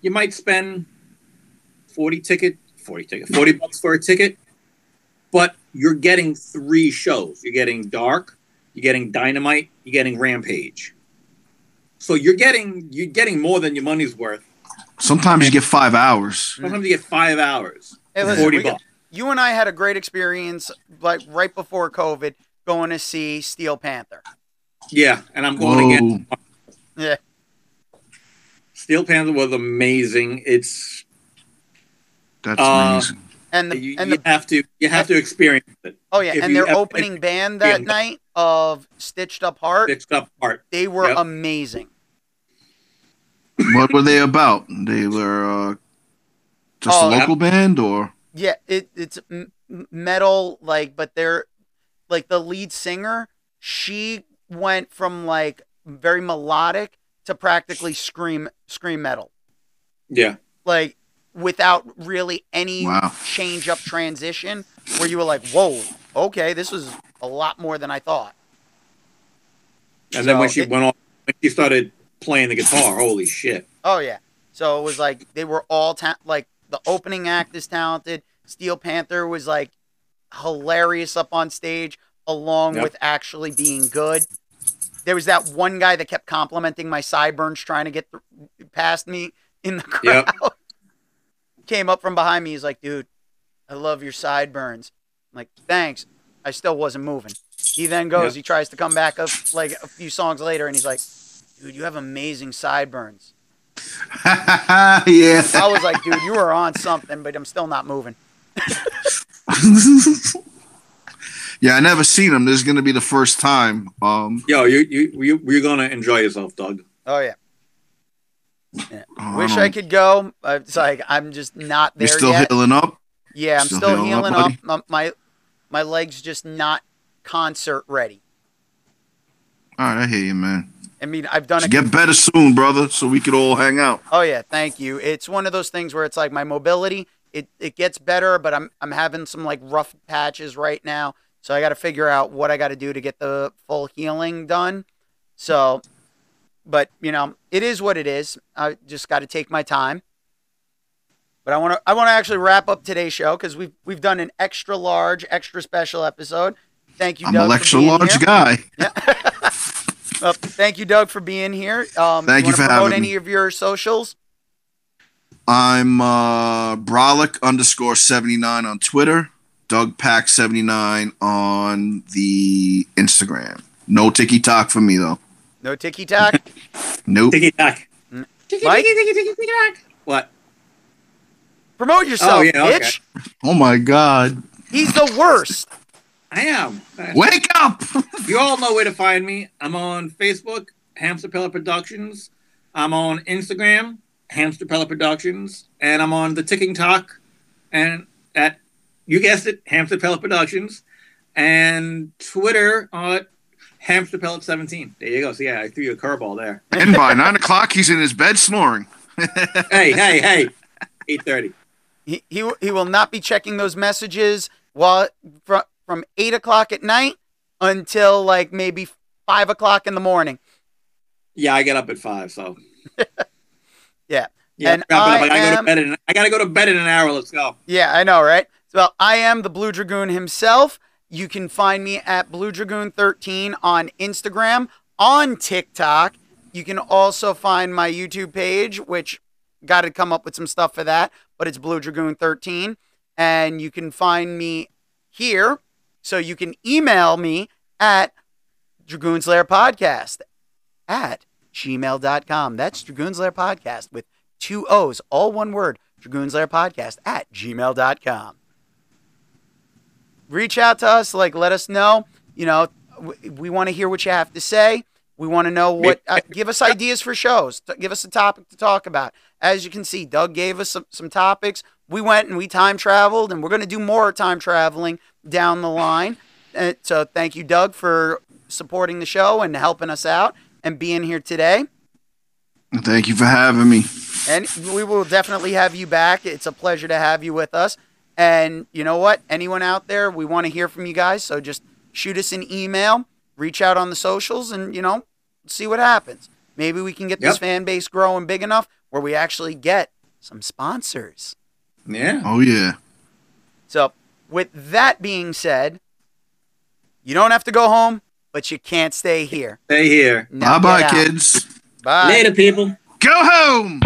you might spend 40 ticket, 40 ticket, 40 bucks for a ticket, but you're getting three shows. You're getting Dark, you're getting Dynamite, you're getting Rampage. So you're getting you're getting more than your money's worth. Sometimes you get five hours. Sometimes you get five hours. Hey, listen, 40 we got- bucks. you and I had a great experience, like right before COVID, going to see Steel Panther. Yeah, and I'm going again. Yeah. Steel Panther was amazing. It's That's Uh, amazing. And the, you, and you the have to you have to experience it. oh yeah, if and you their have- opening band that yeah. night of Stitched Up Heart, Fixed up part. they were Yep. amazing. what were they about? They were uh, just Oh, a local band, or Yeah, it it's m- m- metal like, but they're like the lead singer. She went from like very melodic to practically scream scream metal, Yeah. like without really any Wow. change up transition. Where you were like, "Whoa, okay, this was a lot more than I thought." And then when she it- went off, when she started playing the guitar, holy shit! Oh yeah. So it was like they were all ta- like the opening act is talented. Steel Panther was like hilarious up on stage, along Yep. with actually being good. There was that one guy that kept complimenting my sideburns, trying to get th- past me in the crowd. Yep. Came up from behind me. He's like, "Dude, I love your sideburns." I'm like, "Thanks." I still wasn't moving. He then goes. Yep. He tries to come back up like a few songs later, and he's like, "Dude, you have amazing sideburns." yeah. I was like, dude, you were on something, but I'm still not moving. yeah, I never seen them. This is gonna be the first time. Um, Yo, you you you you're gonna enjoy yourself, Doug. Oh yeah. Yeah. I Wish don't- I could go. It's like I'm just not there You're still yet. healing up. yeah, I'm still still, healing up, healing buddy? up. My, my my legs just not concert ready. All right, I hear you, man. I mean, I've done it. get better soon, brother, so we could all hang out. Oh yeah, thank you. It's one of those things where it's like my mobility, it, it gets better, but I'm I'm having some like rough patches right now. So I got to figure out what I got to do to get the full healing done. So, but you know, it is what it is. I just got to take my time. But I want to I want to actually wrap up today's show because we've we've done an extra large, extra special episode. Thank you, I'm Doug, an extra large here. guy. Uh, thank you, Doug, for being here. Um, Thank you wanna for having any me. of your socials. I'm uh, Brolic underscore 79 on Twitter, Doug Pack 79 on the Instagram. No ticky tock for me, though. No ticky tack. Nope. Ticky tack. Mm. Ticky Mike? ticky ticky ticky ticky tack. What? Promote yourself, Oh, yeah, okay. bitch. Oh, my God. He's the worst. I am. Wake up! You all know where to find me. I'm on Facebook, Hamster Pellet Productions. I'm on Instagram, Hamster Pellet Productions, and I'm on the Ticking Talk, and at you guessed it, Hamster Pellet Productions, and Twitter on Hamster Pellet 17. There you go. So yeah, I threw you a curveball there. and by nine o'clock, he's in his bed snoring. hey, hey, hey. 8:30. He, he he will not be checking those messages while from from eight o'clock at night until like maybe five o'clock in the morning. Yeah, I get up at five, so Yeah. yeah. And wrap it up. I I, gotta go am- to bed in, I gotta go to bed in an hour. Let's go. Yeah, I know, right? Well, I am the Blue Dragoon himself. You can find me at Blue Dragoon 13 on Instagram, on TikTok. You can also find my YouTube page, which got to come up with some stuff for that, but it's Blue Dragoon 13. And you can find me here. So you can email me at Dragoon's Lair Podcast at gmail.com. That's Dragoon's Lair Podcast with two O's, all one word. Dragoon's Lair Podcast at gmail.com. Reach out to us, like, let us know. You know, we, we want to hear what you have to say. We want to know what, uh, give us ideas for shows. T- give us a topic to talk about. As you can see, Doug gave us some, some topics. We went and we time traveled, and we're going to do more time traveling down the line. Uh, so thank you, Doug, for supporting the show and helping us out and being here today. Thank you for having me. And we will definitely have you back. It's a pleasure to have you with us. And you know what? Anyone out there, we want to hear from you guys. So just shoot us an email, reach out on the socials, and, you know, see what happens. Maybe we can get this fan base growing big enough where we actually get some sponsors. Yeah. Oh yeah. So, with that being said, you don't have to go home, but you can't stay here. Stay here. Now bye bye, kids. Bye. Later, people. Go home.